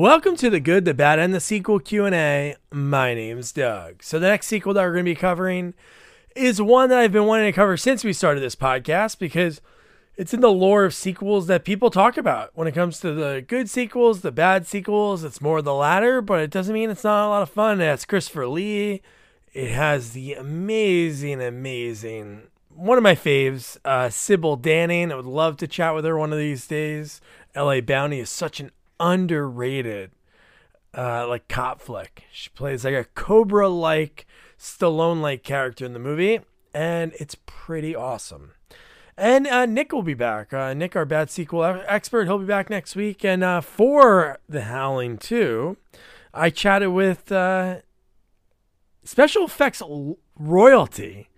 Welcome to the good, the bad, and the sequel Q&A. My name's Doug. So the next sequel that we're going to be covering is one that I've been wanting to cover since we started this podcast because it's in the lore of sequels that people talk about. When it comes to the good sequels, the bad sequels, it's more the latter, but it doesn't mean it's not a lot of fun. It's Christopher Lee. It has the amazing, amazing one of my faves, uh, Sybil Danning. I would love to chat with her one of these days. L.A. Bounty is such an underrated uh, like cop flick. She plays like a Cobra like, Stallone like character in the movie, and it's pretty awesome. And uh, Nick will be back. Uh, Nick, our bad sequel expert, he'll be back next week. And uh, for The Howling 2, I chatted with uh, special effects royalty,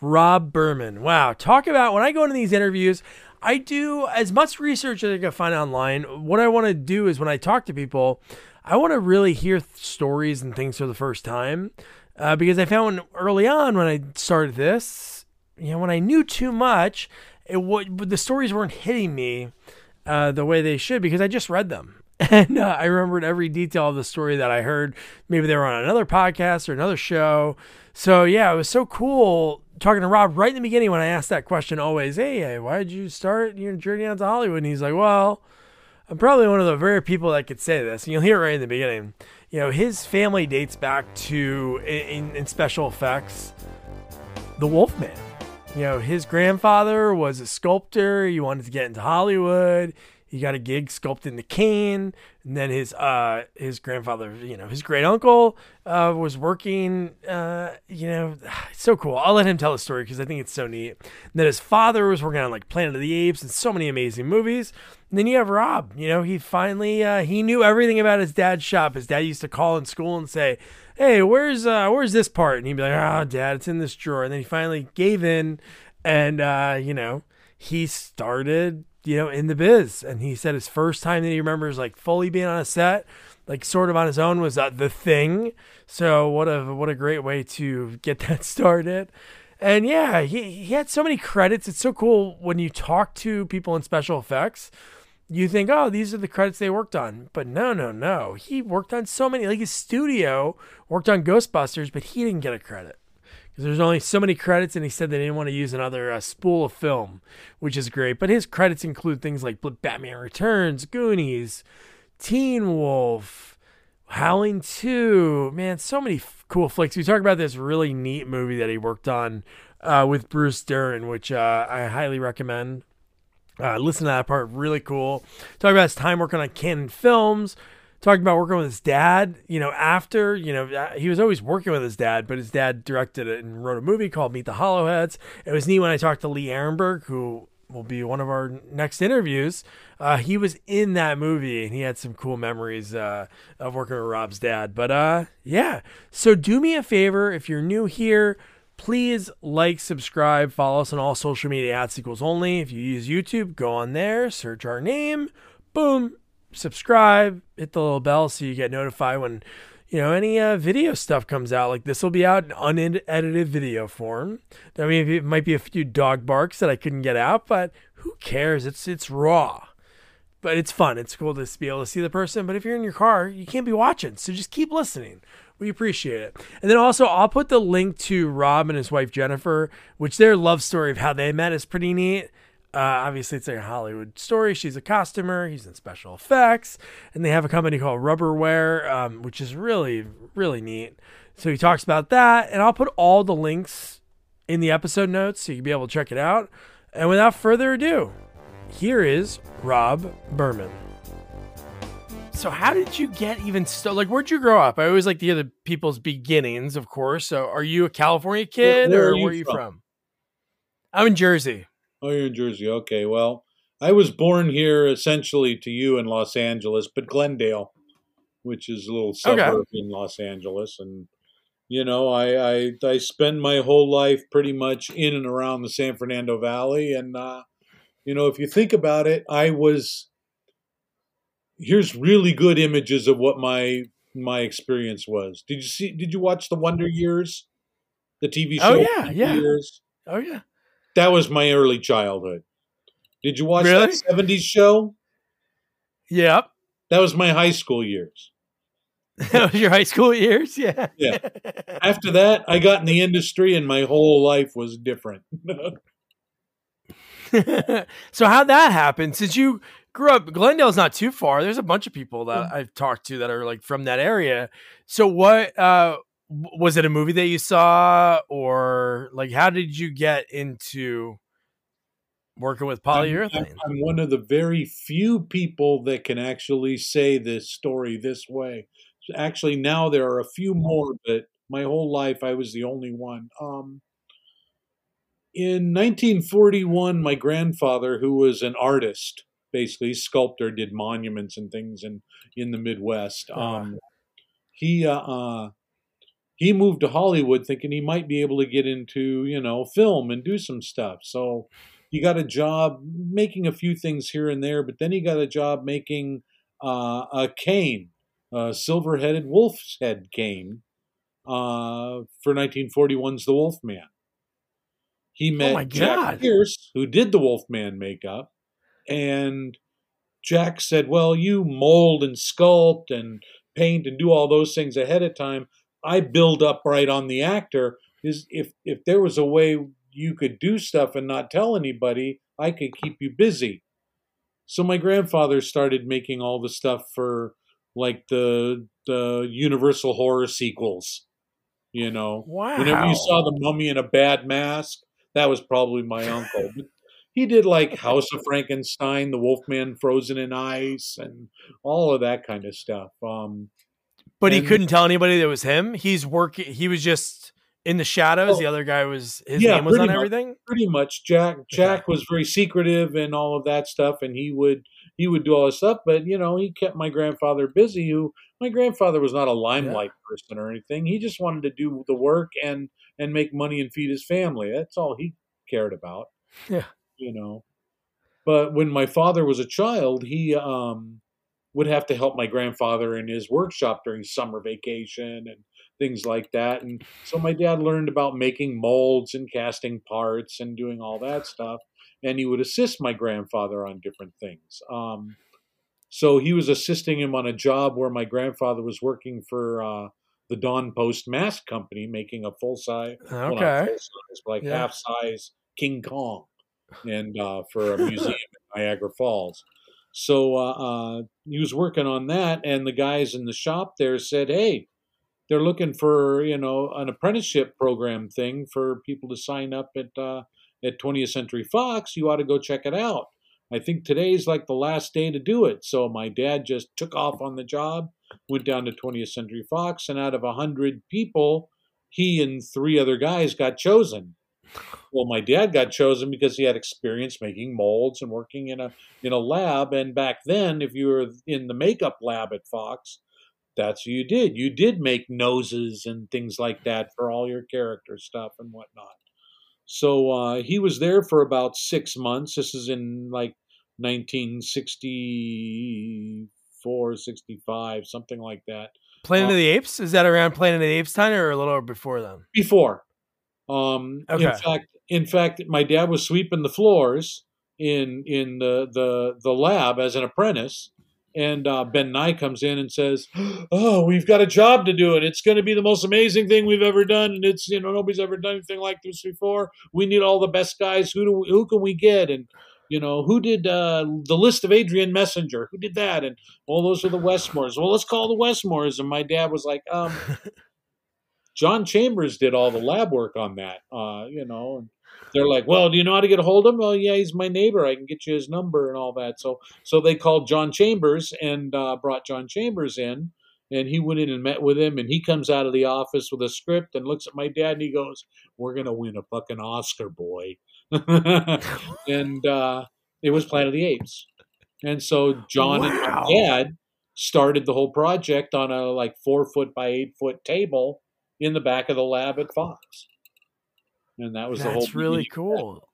Rob Burman. Wow, talk about when I go into these interviews, I do as much research as I can find online. What I want to do is when I talk to people, I want to really hear th- stories and things for the first time. Uh, because I found early on when I started this, you know, when I knew too much, it the stories weren't hitting me uh, the way they should because I just read them. And uh, I remembered every detail of the story that I heard. Maybe they were on another podcast or another show. So yeah, it was so cool talking to Rob right in the beginning when I asked that question always, hey, why did you start your journey out to Hollywood? And he's like, well, I'm probably one of the rare people that could say this. And you'll hear it right in the beginning. You know, his family dates back to, in, in special effects, the Wolfman. You know, his grandfather was a sculptor. He wanted to get into Hollywood he got a gig sculpting the cane and then his uh his grandfather you know his great uncle uh was working uh you know so cool. I'll let him tell the story because i think it's so neat. And then his father was working on like planet of the apes and so many amazing movies. And then you have rob you know he finally uh he knew everything about his dad's shop. His dad used to call in school and say hey where's uh where's this part? And he'd be like oh dad it's in this drawer. And then he finally gave in and uh you know he started you know, in the biz. And he said his first time that he remembers like fully being on a set, like sort of on his own, was uh, the thing. So what a what a great way to get that started. And yeah, he he had so many credits. It's so cool when you talk to people in special effects. You think, oh, these are the credits they worked on. But no, no, no. He worked on so many. Like his studio worked on Ghostbusters, but he didn't get a credit because there's only so many credits, and he said they didn't want to use another uh, spool of film, which is great. But his credits include things like Batman Returns, Goonies, Teen Wolf, Howling 2. Man, so many f- cool flicks. We talk about this really neat movie that he worked on uh, with Bruce Dern, which uh, I highly recommend. Uh, listen to that part, really cool. Talk about his time working on Cannon Films, talking about working with his dad. You know, after you know uh, he was always working with his dad, but his dad directed it and wrote a movie called Meet the Hollowheads. It was neat when I talked to Lee Arenberg, who will be one of our next interviews. Uh, he was in that movie and he had some cool memories uh, of working with Rob's dad. But uh, yeah, so do me a favor if you're new here. Please like, subscribe, follow us on all social media at Sequels Only. If you use YouTube, go on there, search our name, boom, subscribe, hit the little bell so you get notified when you know any uh, video stuff comes out. Like this will be out in unedited video form. I mean, it might be a few dog barks that I couldn't get out, but who cares? It's it's raw. But it's fun. It's cool to be able to see the person. But if you're in your car, you can't be watching. So just keep listening. We appreciate it. And then also, I'll put the link to Rob and his wife Jennifer, which their love story of how they met is pretty neat. Uh, obviously, it's a Hollywood story. She's a costumer. He's in special effects, and they have a company called Rubber Wear, um, which is really, really neat. So he talks about that, and I'll put all the links in the episode notes so you can be able to check it out. And without further ado, here is Rob Burman. So, how did you get even started? Like, where'd you grow up? I always like to hear the people's beginnings, of course. So, are you a California kid, where, where or where are you from? from? I'm in Jersey. Oh, you're in Jersey. Okay. Well, I was born here essentially to you in Los Angeles, but Glendale, which is a little suburb okay. in Los Angeles. And, you know, I, I, I spend my whole life pretty much in and around the San Fernando Valley. And, uh, you know, if you think about it, I was, here's really good images of what my, my experience was. Did you see, did you watch the Wonder Years? The TV oh, show? Oh, yeah. Yeah. Years? Oh, yeah. That was my early childhood. Did you watch really? that 70s show? Yep. that was my high school years. that was your high school years, yeah. Yeah. After that, I got in the industry, and my whole life was different. so how'd that happen? Since you grew up, Glendale's not too far. There's a bunch of people that. I've talked to that are like from that area. So what uh, was it a movie that you saw, or like how did you get into working with polyurethane? I'm, one of the very few people that can actually say this story this way. Actually, now there are a few more, but my whole life I was the only one. Um, in 1941, my grandfather, who was an artist, basically sculptor, did monuments and things in in the Midwest. Um, he uh, uh, he moved to Hollywood thinking he might be able to get into you know film and do some stuff. So he got a job making a few things here and there, but then he got a job making uh, a cane, a silver-headed wolf's head cane uh, for 1941's The Wolf Man. He oh met oh Jack Pierce, who did the Wolfman makeup, and Jack said, "Well, you mold and sculpt and paint and do all those things ahead of time. I build up right on the actor. Is if if there was a way you could do stuff and not tell anybody, I could keep you busy." So my grandfather started making all the stuff for like the the Universal horror sequels. You know, wow. whenever you saw the mummy in a bad mask, that was probably my uncle. But he did like House of Frankenstein, The Wolfman Frozen in Ice, and all of that kind of stuff. Um, but and, he couldn't tell anybody that was him. He's working. He was just in the shadows. Oh, the other guy was his yeah, name was on much, everything. Pretty much, Jack. Jack was very secretive and all of that stuff, and he would he would do all this stuff. But you know, he kept my grandfather busy. Who my grandfather was not a limelight yeah. person or anything. He just wanted to do the work and and make money and feed his family. That's all he cared about. Yeah. You know. But when my father was a child, he um, would have to help my grandfather in his workshop during summer vacation and things like that. And so my dad learned about making molds and casting parts and doing all that stuff. And he would assist my grandfather on different things. Um, so he was assisting him on a job where my grandfather was working for uh, the Don Post Mask Company making a full size, okay, well, full size, like yeah. half size King Kong, and uh, for a museum in Niagara Falls. So uh, uh, he was working on that, and the guys in the shop there said, "Hey, they're looking for you know an apprenticeship program thing for people to sign up at uh, at 20th Century Fox. You ought to go check it out." I think today's like the last day to do it. So my dad just took off on the job went down to 20th Century Fox, and out of a 100 people, he and three other guys got chosen. Well, my dad got chosen because he had experience making molds and working in a in a lab. And back then, if you were in the makeup lab at Fox, that's what you did. You did make noses and things like that for all your character stuff and whatnot. So uh, he was there for about six months. This is in like 1964, 65, something like that. Planet um, of the Apes? Is that around Planet of the Apes time or a little before then? Before. Um, okay. In fact, in fact, my dad was sweeping the floors in in the the the lab as an apprentice, and uh, Ben Nye comes in and says, "Oh, we've got a job to do, and it's going to be the most amazing thing we've ever done, and it's you know nobody's ever done anything like this before. We need all the best guys. Who do we, who can we get?" And you know, who did uh, the list of Adrian Messenger? Who did that? And all those are the Westmores. Well, let's call the Westmores. And my dad was like, um, John Chambers did all the lab work on that, uh, you know. And they're like, well, do you know how to get a hold of him? Well, yeah, he's my neighbor. I can get you his number and all that. So, so they called John Chambers and uh, brought John Chambers in. And he went in and met with him, and he comes out of the office with a script and looks at my dad and he goes, "We're gonna win a fucking Oscar, boy." and uh, it was Planet of the Apes. And so John wow. and my dad started the whole project on a like four foot by eight foot table in the back of the lab at Fox. And that was That's the whole. That's really cool.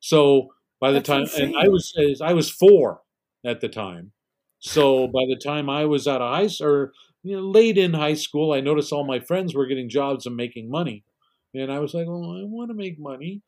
So by the That's time, insane. and I was I was four at the time. So by the time I was out of high or you know, late in high school, I noticed all my friends were getting jobs and making money, and I was like, "Well, I want to make money."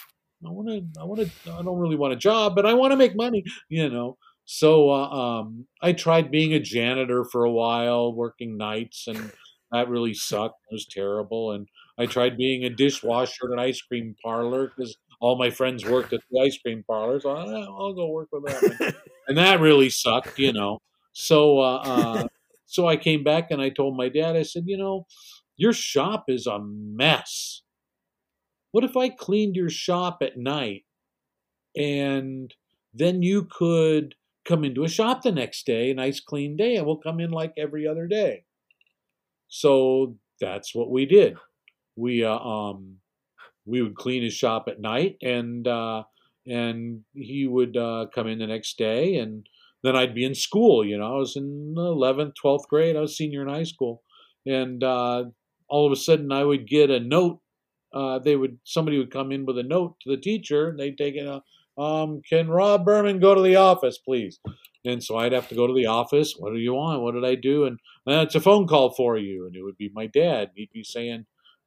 I want to, I want to, I don't really want a job, but I want to make money, you know. So uh, um, I tried being a janitor for a while, working nights, and that really sucked. It was terrible. And I tried being a dishwasher at an ice cream parlor because all my friends worked at the ice cream parlor. So I, will go work with that. and that really sucked, you know. So, uh, uh, so I came back and I told my dad, I said, you know, your shop is a mess. What if I cleaned your shop at night and then you could come into a shop the next day, a nice clean day, and we'll come in like every other day. So that's what we did. We uh, um, we would clean his shop at night, and uh, and he would uh, come in the next day, and then I'd be in school. You know, I was in eleventh, twelfth grade. I was senior in high school, and uh, all of a sudden I would get a note. Uh, they would somebody would come in with a note to the teacher, and they'd take it. Uh, um, can Rob Burman go to the office, please? And so I'd have to go to the office. What do you want? What did I do? And uh, it's a phone call for you. And it would be my dad. He'd be saying,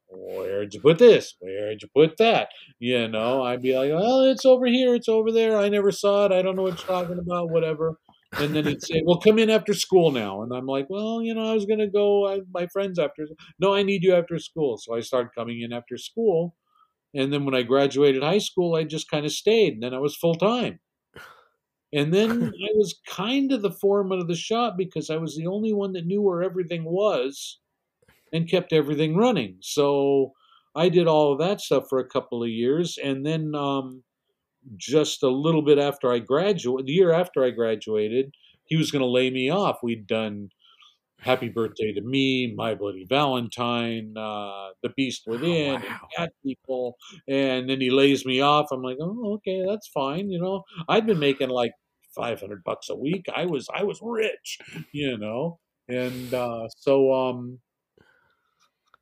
Where'd you put this? Where'd you put that? You know, I'd be like, Well, it's over here. It's over there. I never saw it. I don't know what you're talking about. Whatever. And then he'd say, Well, come in after school now. And I'm like, Well, you know, I was going to go. I, my friends after. No, I need you after school. So I started coming in after school and then when I graduated high school, I just kind of stayed. And then I was full time. And then I was kind of the foreman of the shop because I was the only one that knew where everything was and kept everything running. So I did all of that stuff for a couple of years. And then um, just a little bit after I graduated, the year after I graduated, he was going to lay me off. We'd done Happy Birthday to Me, My Bloody Valentine, uh, The Beast oh, Within, oh, wow. Cat People, and then he lays me off. I'm like, oh, okay, that's fine. You know, I'd been making like 500 bucks a week. I was, I was rich, you know, and uh, so, um,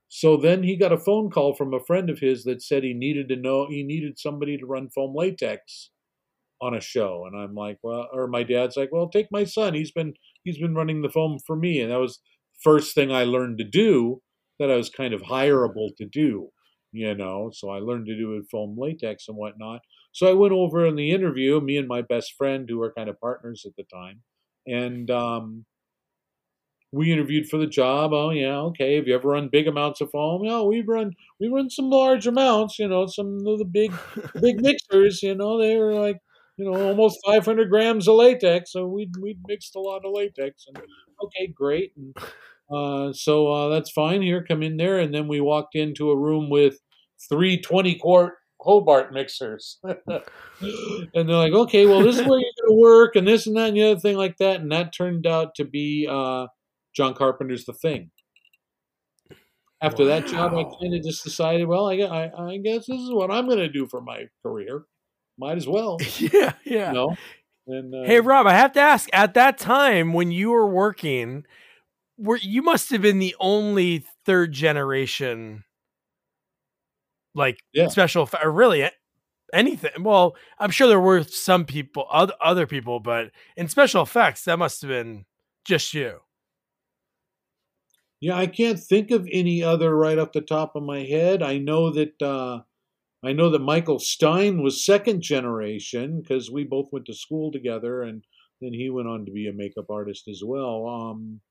so then he got a phone call from a friend of his that said he needed to know he needed somebody to run foam latex on a show, and I'm like, well, or my dad's like, well, take my son. He's been he's been running the foam for me. And that was first thing I learned to do that I was kind of hireable to do, you know. So I learned to do it foam latex and whatnot. So I went over in the interview, me and my best friend, who were kind of partners at the time, and um, we interviewed for the job. Oh yeah, okay. Have you ever run big amounts of foam? Yeah, we've run we run some large amounts. You know, some of the big big mixers. You know, they were like you know, almost 500 grams of latex. So we we mixed a lot of latex. And okay, great. And uh, so uh, that's fine. Here, come in there. And then we walked into a room with three 20 quart Hobart mixers. and they're like, okay, well, this is where you're going to work, and this and that and the other thing like that. And that turned out to be uh, John Carpenter's The Thing. After wow. that job, I kind of just decided, well, I, I, I guess this is what I'm going to do for my career might as well. yeah, yeah. You know? and, uh, hey, Rob, I have to ask. At that time, when you were working, were you must have been the only third generation, like yeah. special, or really anything. Well, I'm sure there were some people, other other people, but in special effects, that must have been just you. Yeah, I can't think of any other right off the top of my head. I know that. Uh, I know that Michael Stein was second generation because we both went to school together, and then he went on to be a makeup artist as well. Um,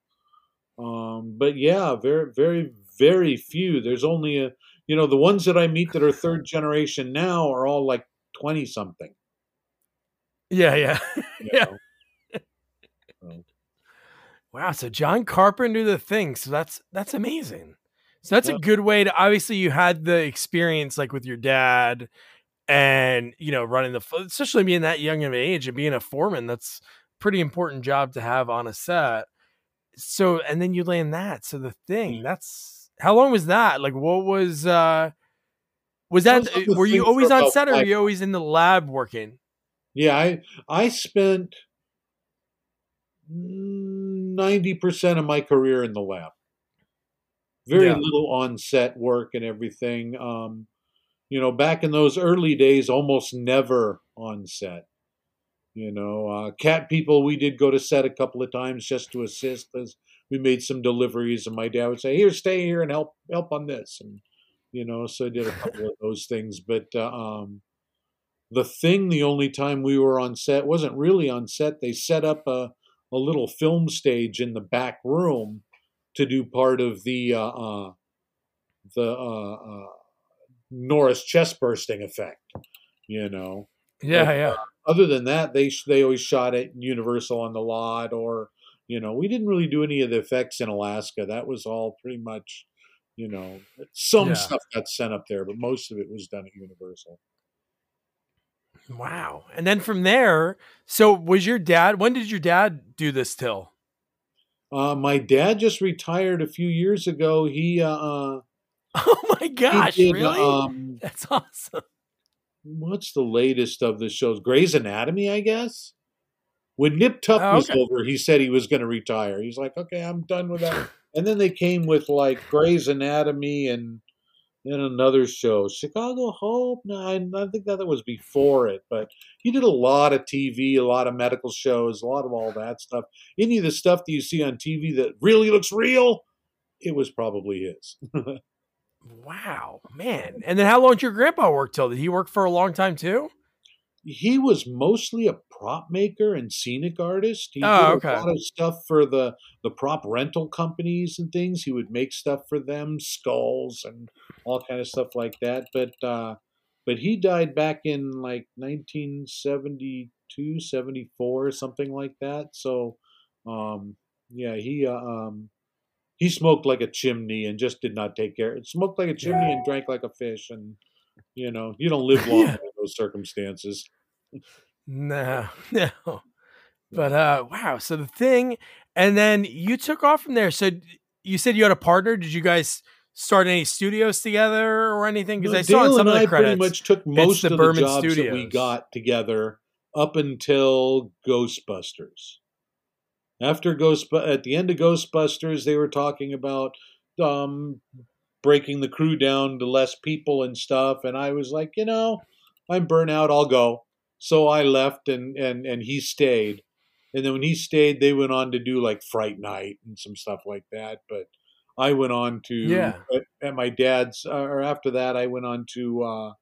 um, but yeah, very, very, very few. There's only a, you know, the ones that I meet that are third generation now are all like twenty something. Yeah, yeah, yeah. Wow, so John Carpenter the thing. So that's that's amazing. So that's a good way to obviously you had the experience like with your dad and you know running the especially being that young of age and being a foreman that's pretty important job to have on a set. So and then you land that. So the thing that's how long was that? Like what was uh was that were you always on set or were you always in the lab working? Yeah, I I spent 90% of my career in the lab very yeah. little on set work and everything. Um, you know, back in those early days, almost never on set. You know, uh, cat people, we did go to set a couple of times just to assist as we made some deliveries, and my dad would say, "Here, stay here and help help on this," and you know, so I did a couple of those things. But uh, um, the thing, the only time we were on set wasn't really on set. They set up a, a little film stage in the back room to do part of the uh, uh, the uh, uh Norris chest bursting effect. You know. Yeah, but, yeah. Other than that, they they always shot at Universal on the lot, or you know, we didn't really do any of the effects in Alaska. That was all pretty much, you know, some yeah. stuff got sent up there, but most of it was done at Universal. Wow. And then from there, so was your dad, when did your dad do this till? Uh, my dad just retired a few years ago. He, uh, uh oh my gosh, did, really? Um, That's awesome. What's the latest of the shows? Grey's Anatomy, I guess. When Nip Tuck oh, was over, he said he was going to retire. He's like, okay, I'm done with that. and then they came with like Grey's Anatomy and in another show, Chicago Hope. No, I, I think that was before it, but he did a lot of TV, a lot of medical shows, a lot of all that stuff. Any of the stuff that you see on TV that really looks real, it was probably his. wow, man! And then how long did your grandpa work till? Did he work for a long time too? he was mostly a prop maker and scenic artist. He oh, did a lot of stuff for the the prop rental companies and things. He would make stuff for them, skulls and all kind of stuff like that. But uh, but he died back in like 1972, 74, something like that. So um, yeah, he uh, um, he smoked like a chimney and just did not take care. Smoked like a chimney and drank like a fish and you know, you don't live long yeah. in those circumstances. No, no. But uh wow, so the thing and then you took off from there. So you said you had a partner. Did you guys start any studios together or anything? Because no, I saw in some of the I credits, pretty much took most of the jobs studios. that we got together up until Ghostbusters. After Ghost, at the end of Ghostbusters, they were talking about um, breaking the crew down to less people and stuff. And I was like, you know, I'm burnt out. I'll go. So I left, and and and he stayed. And then when he stayed, they went on to do like Fright Night and some stuff like that. But I went on to yeah. at, at my dad's, uh, or after that, I went on to. Uh,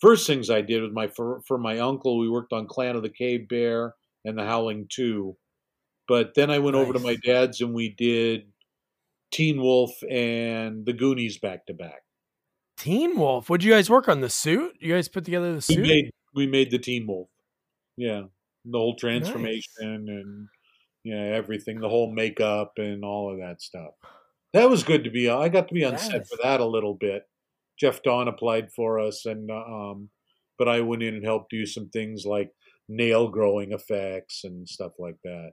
first things I did with my for, for my uncle, we worked on Clan of the Cave Bear and The Howling Two. But then I went nice. over to my dad's and we did Teen Wolf and The Goonies back to back. Teen Wolf. Would you guys work on the suit? You guys put together the suit. We made we made the Teen Wolf. Yeah, the whole transformation nice. and yeah, everything, the whole makeup and all of that stuff. That was good to be. I got to be on yes. set for that a little bit. Jeff Dawn applied for us, and uh, um, but I went in and helped do some things like nail growing effects and stuff like that.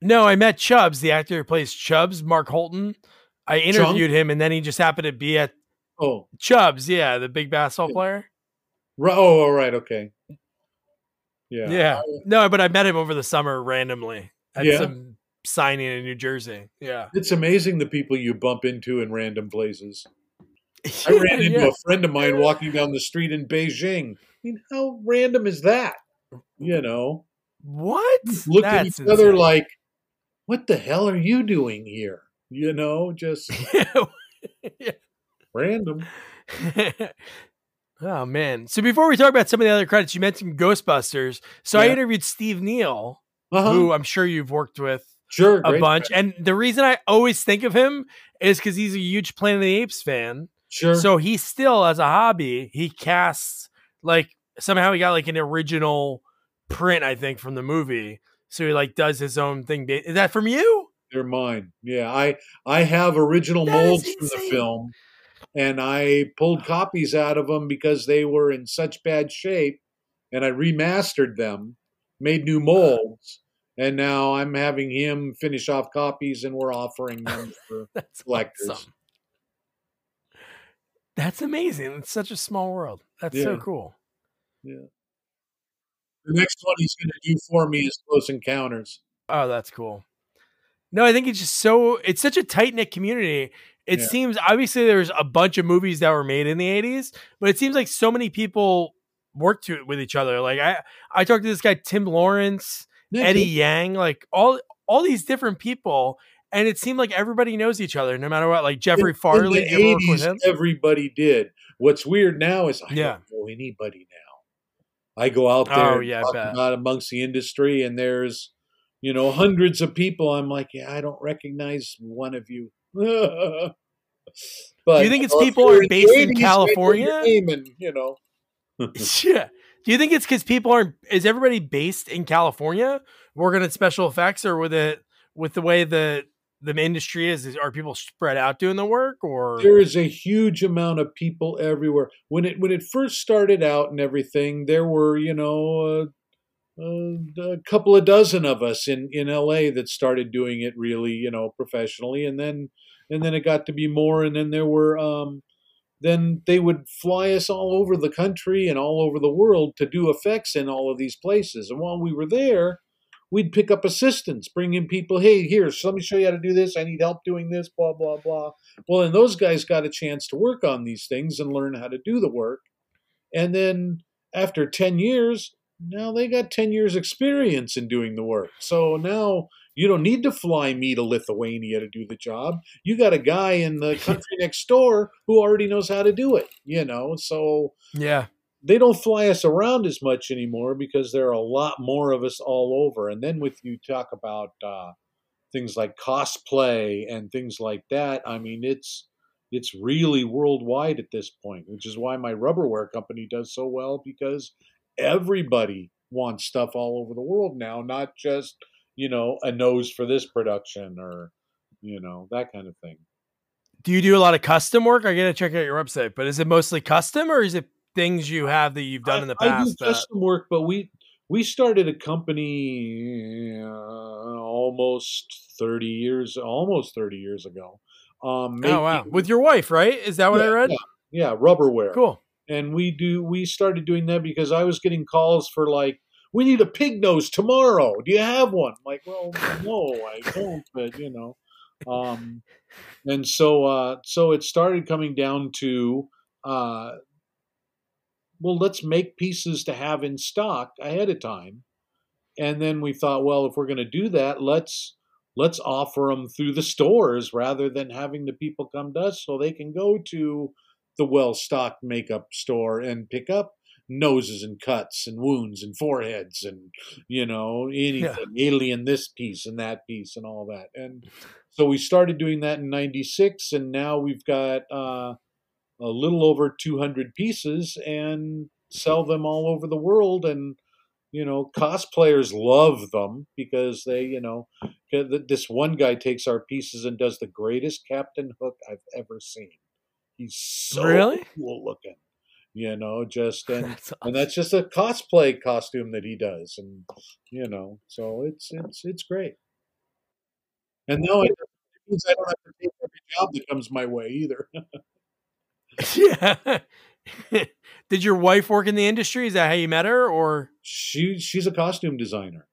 No, I met Chubbs, the actor who plays Chubbs, Mark Holton. I interviewed Chunk? him, and then he just happened to be at oh Chubbs, yeah, the big basketball player. Oh, all right, okay. Yeah, yeah. No, but I met him over the summer randomly at yeah. some signing in New Jersey. Yeah, it's amazing the people you bump into in random places. I ran into yeah. a friend of mine walking down the street in Beijing. I mean, how random is that? You know, what? Look at each insane. other like, what the hell are you doing here? You know, just yeah. random. oh man! So before we talk about some of the other credits, you mentioned Ghostbusters. So yeah. I interviewed Steve Neill, uh-huh. who I'm sure you've worked with sure a bunch. And the reason I always think of him is because he's a huge Planet of the Apes fan. Sure. So he still, as a hobby, he casts like somehow he got like an original print, I think, from the movie. So he like does his own thing. Is that from you? They're mine. Yeah, I I have original that molds from the film, and I pulled copies out of them because they were in such bad shape, and I remastered them, made new molds, and now I'm having him finish off copies, and we're offering them for That's collectors. Awesome. That's amazing. It's such a small world. That's yeah. so cool. Yeah. The next one he's going to do for me is Close Encounters. Oh, that's cool. No, I think it's just so it's such a tight knit community. It yeah. seems obviously there's a bunch of movies that were made in the 80s, but it seems like so many people work to with each other. Like I I talked to this guy Tim Lawrence, yeah, Eddie Yang, like all all these different people and it seemed like everybody knows each other no matter what. Like Jeffrey in, Farley, in the 80s, everybody did. What's weird now is I yeah. don't know anybody now. I go out there oh, yeah, about amongst the industry, and there's you know hundreds of people. I'm like, yeah, I don't recognize one of you. but do you think it's uh, people are based in California? And, you know, yeah. Do you think it's because people aren't? Is everybody based in California working at special effects, or with it with the way the the industry is, is? Are people spread out doing the work, or there is a huge amount of people everywhere? When it when it first started out and everything, there were you know. Uh, Uh, a couple of dozen of us in, in LA that started doing it really, you know, professionally, and then and then it got to be more, and then there were um, then they would fly us all over the country and all over the world to do effects in all of these places. And while we were there, we'd pick up assistants, bring in people, hey, here, so let me show you how to do this. I need help doing this, blah, blah, blah. Well, and those guys got a chance to work on these things and learn how to do the work. And then after 10 years, now they got 10 years experience in doing the work. So now you don't need to fly me to Lithuania to do the job. You got a guy in the country next door who already knows how to do it, you know? So Yeah. They don't fly us around as much anymore because there are a lot more of us all over. And then with you talk about uh, things like cosplay and things like that, I mean it's it's really worldwide at this point, which is why my Rubber Wear company does so well because everybody wants stuff all over the world now, not just you know, a nose for this production or, you know, that kind of thing. Do you do a lot of custom work? I gotta check out your website, but is it mostly custom or is it things you have that you've done I, in the past? I do custom work, but we we started a company uh, almost thirty years, almost thirty years ago. Um, making, oh wow, with your wife, right? Is that what yeah, I read? Yeah, yeah, Rubber Wear. Cool. And we do. We started doing that because I was getting calls for like we need a pig nose tomorrow. Do you have one? I'm like, well, no, I don't, but you know. Um, and so, uh, so it started coming down to, uh, well, let's make pieces to have in stock ahead of time. And then we thought, well, if we're going to do that, let's let's offer them through the stores rather than having the people come to us so they can go to the well stocked makeup store and pick up noses and cuts and wounds and foreheads and you know anything yeah. alien this piece and that piece and all that. And so we started doing that in 96 and now we've got uh, a little over 200 pieces and sell them all over the world. And you know cosplayers love them because they you know this one guy takes our pieces and does the greatest captain hook i've ever seen he's so really? cool looking you know just and that's awesome. and that's just a cosplay costume that he does and you know so it's it's it's great. And no it means i don't have to take every job that comes my way either. Yeah. Did your wife work in the industry? Is that how you met her or? She she's a costume designer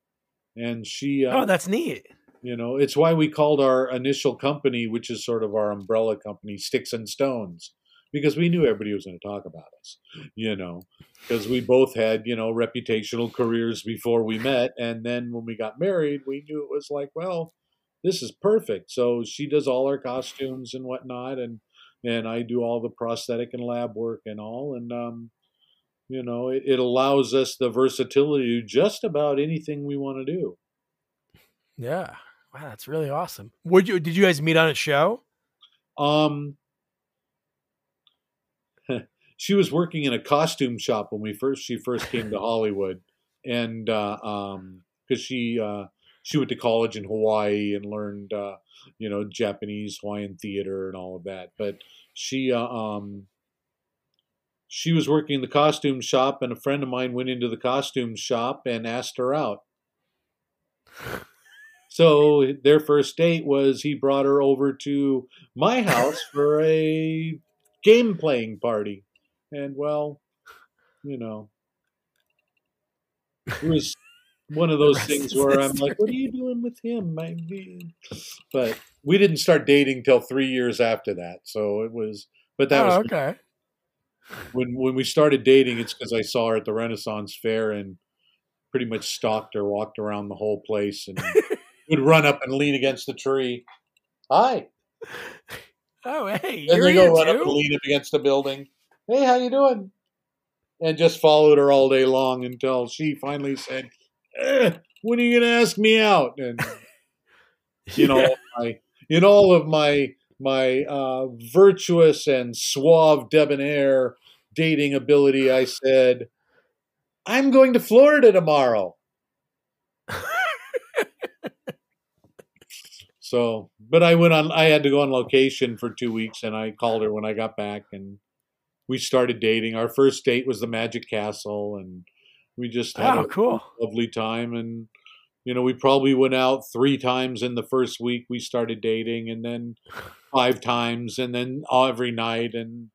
and she uh, oh that's neat you know it's why we called our initial company which is sort of our umbrella company sticks and stones because we knew everybody was going to talk about us, you know, because we both had, you know, reputational careers before we met. And then when we got married, we knew it was like, well, this is perfect. So she does all our costumes and whatnot. And, and I do all the prosthetic and lab work and all. And, um, you know, it, it allows us the versatility to just about anything we want to do. Yeah. Wow, that's really awesome. Would you did you guys meet on a show? Um she was working in a costume shop when we first she first came to Hollywood, and uh, um, because she uh, she went to college in Hawaii and learned uh, you know Japanese Hawaiian theater and all of that. But she uh, um, she was working in the costume shop, and a friend of mine went into the costume shop and asked her out. So their first date was he brought her over to my house for a game playing party. And well, you know, it was one of those things where I'm like, what are you doing with him? But we didn't start dating till three years after that. So it was, but that oh, was okay. When when we started dating, it's because I saw her at the Renaissance Fair and pretty much stalked her, walked around the whole place, and would run up and lean against the tree. Hi. Oh, hey, and you're they go run too? up and lean up against the building. Hey, how you doing? and just followed her all day long until she finally said, eh, "When are you going to ask me out?" And you know, yeah. my, in all of my my uh, virtuous and suave debonair dating ability, I said, "I'm going to Florida tomorrow." So, but I went on. I had to go on location for two weeks, and I called her when I got back, and we started dating. Our first date was the Magic Castle, and we just had oh, a cool. lovely time. And you know, we probably went out three times in the first week we started dating, and then five times, and then every night. And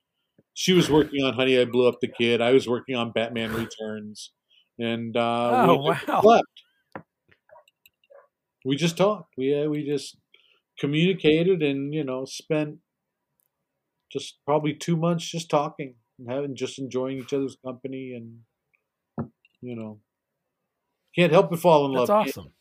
she was working on Honey, I Blew Up the Kid. I was working on Batman Returns, and uh, oh we wow, slept. We just talked. We uh, we just communicated, and you know, spent just probably two months just talking and having just enjoying each other's company and you know can't help but fall in That's love. That's awesome.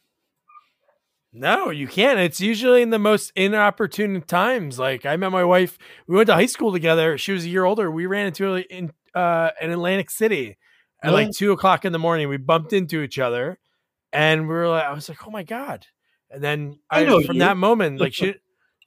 No, you can't. It's usually in the most inopportune times. Like I met my wife. We went to high school together. She was a year older. We ran into in uh, in Atlantic City at like two o'clock in the morning. We bumped into each other, and we were like, I was like, oh my god. And then I, I from you. that moment, like she,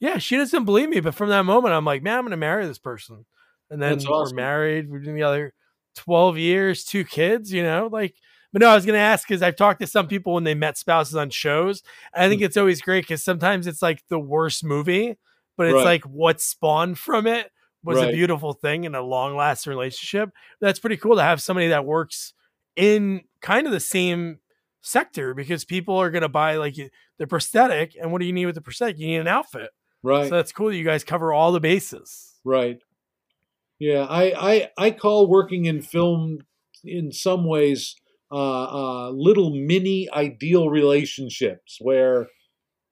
yeah, she doesn't believe me. But from that moment, I'm like, man, I'm gonna marry this person. And then we're married. We've been together twelve years, two kids. You know, like but no, I was going to ask because I've talked to some people when they met spouses on shows. I think mm. it's always great because sometimes it's like the worst movie, but it's right. like what spawned from it was right. a beautiful thing in a long lasting relationship. That's pretty cool to have somebody that works in kind of the same sector because people are going to buy like the prosthetic. And what do you need with the prosthetic? You need an outfit. Right. So that's cool that you guys cover all the bases. Right. Yeah. I, I, I call working in film in some ways uh, uh, little mini ideal relationships where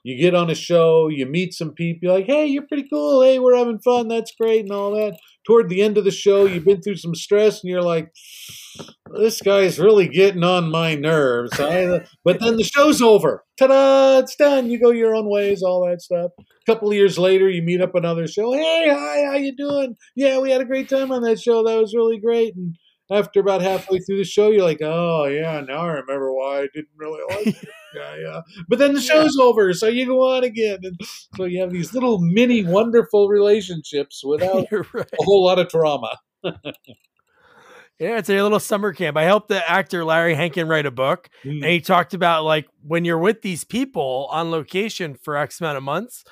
you get on a show, you meet some people, you're like, hey, you're pretty cool. Hey, we're having fun. That's great and all that. Toward the end of the show, you've been through some stress and you're like, this guy's really getting on my nerves. I, but then the show's over. Ta-da! It's done. You go your own ways, all that stuff. A couple of years later, you meet up another show. Hey, hi, how you doing? Yeah, we had a great time on that show. That was really great. And after about halfway through the show, you're like, oh yeah, now I remember why I didn't really like it. Yeah, yeah. But then the show's yeah. over, so you go on again, and so you have these little mini wonderful relationships without right. a whole lot of trauma. Yeah, it's a little summer camp. I helped the actor Larry Hankin write a book, mm. and he talked about like when you're with these people on location for X amount of months,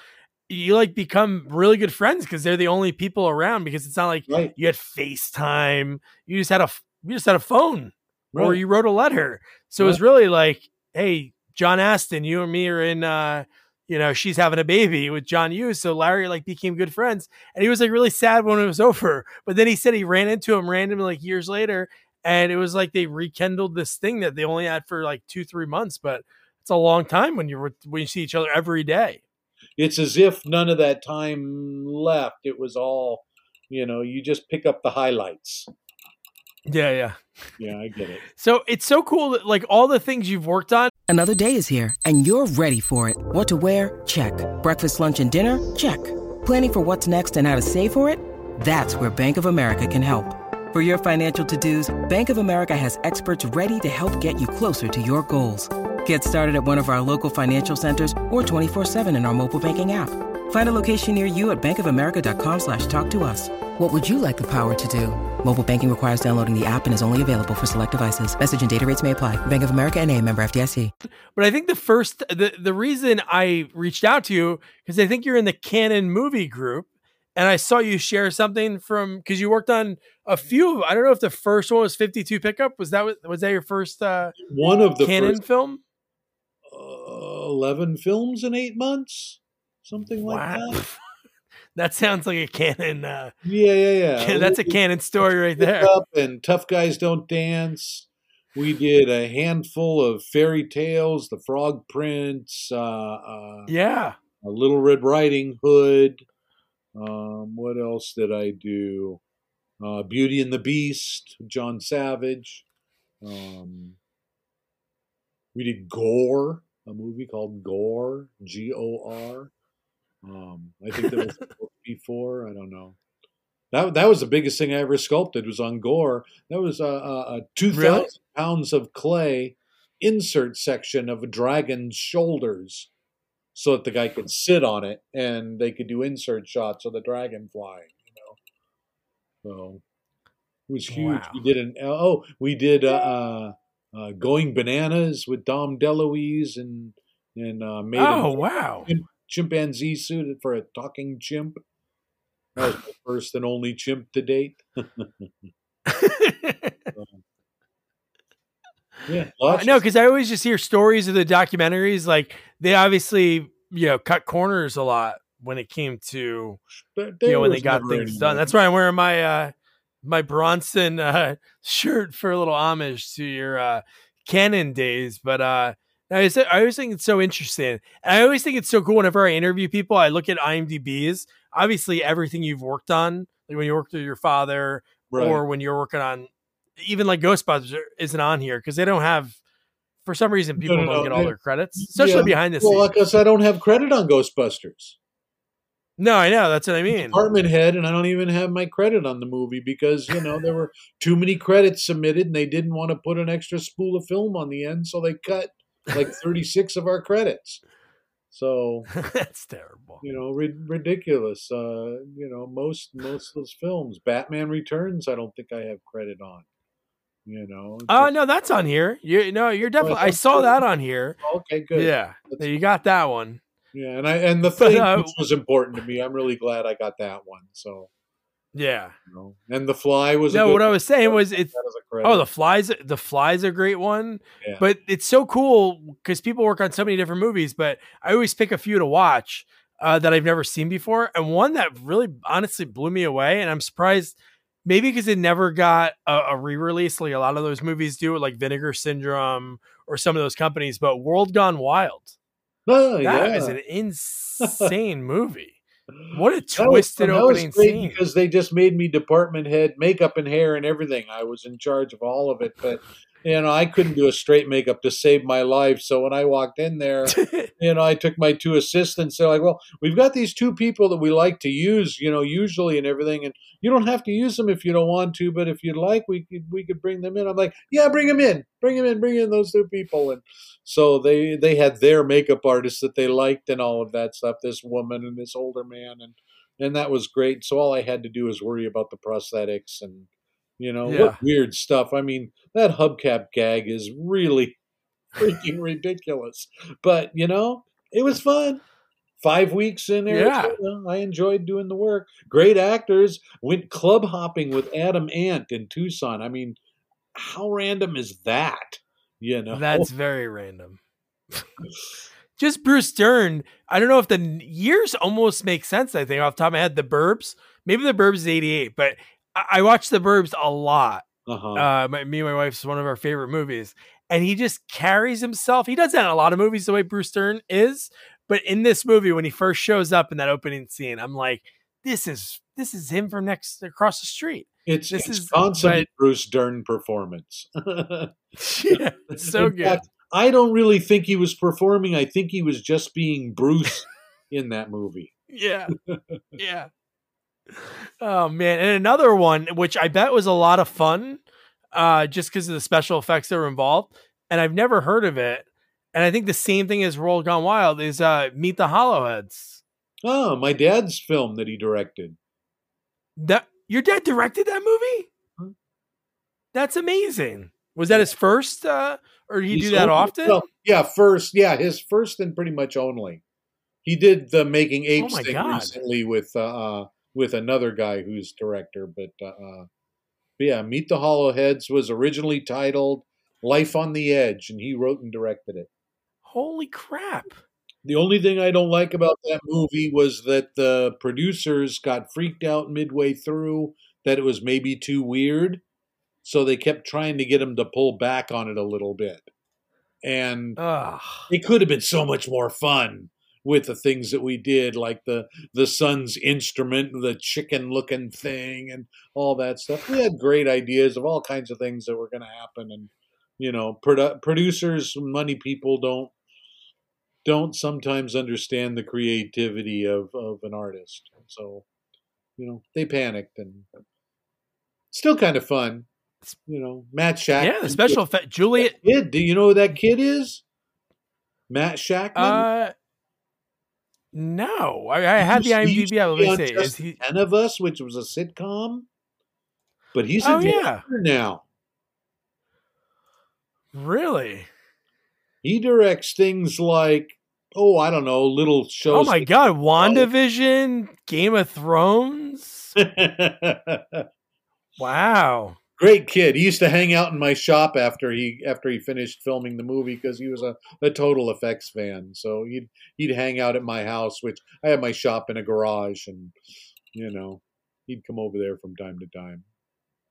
you like become really good friends because they're the only people around. Because it's not like right. you had FaceTime, you just had a you just had a phone right. or you wrote a letter. So right. it was really like, hey, John Aston, you and me are in. uh you know, she's having a baby with John Hughes. So Larry like became good friends. And he was like really sad when it was over. But then he said he ran into him randomly like years later. And it was like they rekindled this thing that they only had for like two, three months. But it's a long time when you're when you see each other every day it's as if none of that time left. It was all, you know, you just pick up the highlights. Yeah, yeah. Yeah, I get it. So it's so cool that like all the things you've worked on. Another day is here and you're ready for it. What to wear? Check. Breakfast, lunch, and dinner? Check. Planning for what's next and how to save for it? That's where Bank of America can help. For your financial to-dos, Bank of America has experts ready to help get you closer to your goals. Get started at one of our local financial centers or 24-7 in our mobile banking app. Find a location near you at bankofamerica.com slash talk to us. What would you like the power to do? Mobile banking requires downloading the app and is only available for select devices. Message and data rates may apply. Bank of America and a member FDIC. But I think the first, the, the reason I reached out to you, because I think you're in the Cannon movie group and I saw you share something from, because you worked on a few. I don't know if the first one was 52 pickup. Was that, was that your first uh, one of the Cannon first, film? 11 films in eight months, something like wow. that. that sounds like a Cannon. Uh, yeah, yeah, yeah. That's a Cannon story right there. and Tough Guys Don't Dance. We did a handful of fairy tales, The Frog Prince. Uh, uh, yeah. A Little Red Riding Hood. Um, what else did I do? Uh, Beauty and the Beast, John Savage. Um, we did Gore a movie called Gore, G O R. Um, I think there was before. I don't know. that that was the biggest thing I ever sculpted was on Gor. That was a, a, a two thousand really? pounds of clay insert section of a dragon's shoulders, so that the guy could sit on it and they could do insert shots of the dragon flying. You know, so it was huge. Wow. We did an oh we did uh, uh, uh, going bananas with Dom DeLuise and and uh, made oh wow chimpanzee suited for a talking chimp. That was the first and only chimp to date. yeah, uh, no, because I always just hear stories of the documentaries. Like they obviously, you know, cut corners a lot when it came to, you know, when they got things done. That's why I'm wearing my uh my Bronson uh, shirt for a little homage to your uh, Cannon days. But I, was, I always think it's so interesting. I always think it's so cool whenever I interview people. I look at IMDb's. Obviously, everything you've worked on, like when you worked with your father, right. or when you're working on, even like Ghostbusters isn't on here because they don't have. For some reason, people no, no, don't no, get all their credits, especially yeah. behind the well, scenes. Well, because I don't have credit on Ghostbusters. No, I know. That's what I mean. Department head, and I don't even have my credit on the movie because you know there were too many credits submitted, and they didn't want to put an extra spool of film on the end, so they cut like 36 of our credits. So that's terrible. You know, ri- ridiculous. Uh, you know, most most of those films, Batman Returns, I don't think I have credit on. You know. Oh uh, no, that's on here. You no, you're definitely. I saw that on here. Okay, good. Yeah, that's you got that one. Yeah, and I and the thing uh, which was important to me, I'm really glad I got that one. So yeah, you know, and the fly was no. what I was saying was it's oh the flies the flies a great one, yeah. but it's so cool because people work on so many different movies. But I always pick a few to watch uh, that I've never seen before, and one that really honestly blew me away, and I'm surprised. Maybe because it never got a, a re-release, like a lot of those movies do, like Vinegar Syndrome or some of those companies. But World Gone Wild, Oh, that yeah. is an insane movie. What a twisted was, opening scene! Because they just made me department head, makeup and hair and everything. I was in charge of all of it, but you know, I couldn't do a straight makeup to save my life. So when I walked in there, you know, I took my two assistants. They're like, well, we've got these two people that we like to use, you know, usually and everything. And you don't have to use them if you don't want to, but if you'd like, we could, we could bring them in. I'm like, yeah, bring them in, bring them in, bring in those two people. And so they, they had their makeup artists that they liked and all of that stuff, this woman and this older man. And, and that was great. So all I had to do was worry about the prosthetics and, you know, yeah. what weird stuff. I mean, that hubcap gag is really freaking ridiculous. But, you know, it was fun. Five weeks in there, yeah. I enjoyed doing the work. Great actors. Went club hopping with Adam Ant in Tucson. I mean, how random is that? You know, that's very random. Just Bruce Dern. I don't know if the years almost make sense. I think off the top of my head, the Burbs. Maybe the Burbs is '88, but I watched The Burbs a lot. Uh-huh. Uh, my, me and my wife's one of our favorite movies, and he just carries himself. He does that in a lot of movies the way Bruce Dern is, but in this movie, when he first shows up in that opening scene, I'm like, this is this is him from next across the street. It's this it's is constant Bruce Dern performance. yeah, so good. Fact, I don't really think he was performing. I think he was just being Bruce in that movie. Yeah, yeah. Oh man, and another one which I bet was a lot of fun, uh, just because of the special effects that were involved, and I've never heard of it. And I think the same thing as World Gone Wild is uh, Meet the Hollowheads. Oh, my dad's film that he directed. That your dad directed that movie? Huh? That's amazing. Was that his first, uh, or did he He's do that only, often? Well, yeah, first. Yeah, his first and pretty much only. He did the Making oh Apes oh thing God. recently with uh, uh with another guy who's director. But, uh, uh, but yeah, Meet the Hollowheads was originally titled Life on the Edge, and he wrote and directed it. Holy crap. The only thing I don't like about that movie was that the producers got freaked out midway through that it was maybe too weird. So they kept trying to get him to pull back on it a little bit. And Ugh. it could have been so much more fun with the things that we did, like the the son's instrument, the chicken looking thing, and all that stuff. We had great ideas of all kinds of things that were going to happen, and you know, produ- producers, money people don't don't sometimes understand the creativity of of an artist. So, you know, they panicked and still kind of fun. You know, Matt Shack. Yeah, the special effect. Juliet. Kid, do you know who that kid is? Matt Shakman. Uh, no, I, I had the IMDb. Let me say, is he Ten of Us, which was a sitcom? But he's a oh, yeah. now. Really? He directs things like, oh, I don't know, little oh, shows. Oh my god, WandaVision, Game of Thrones. wow. Great kid. He used to hang out in my shop after he after he finished filming the movie because he was a, a total effects fan. So he'd he'd hang out at my house, which I had my shop in a garage, and you know he'd come over there from time to time.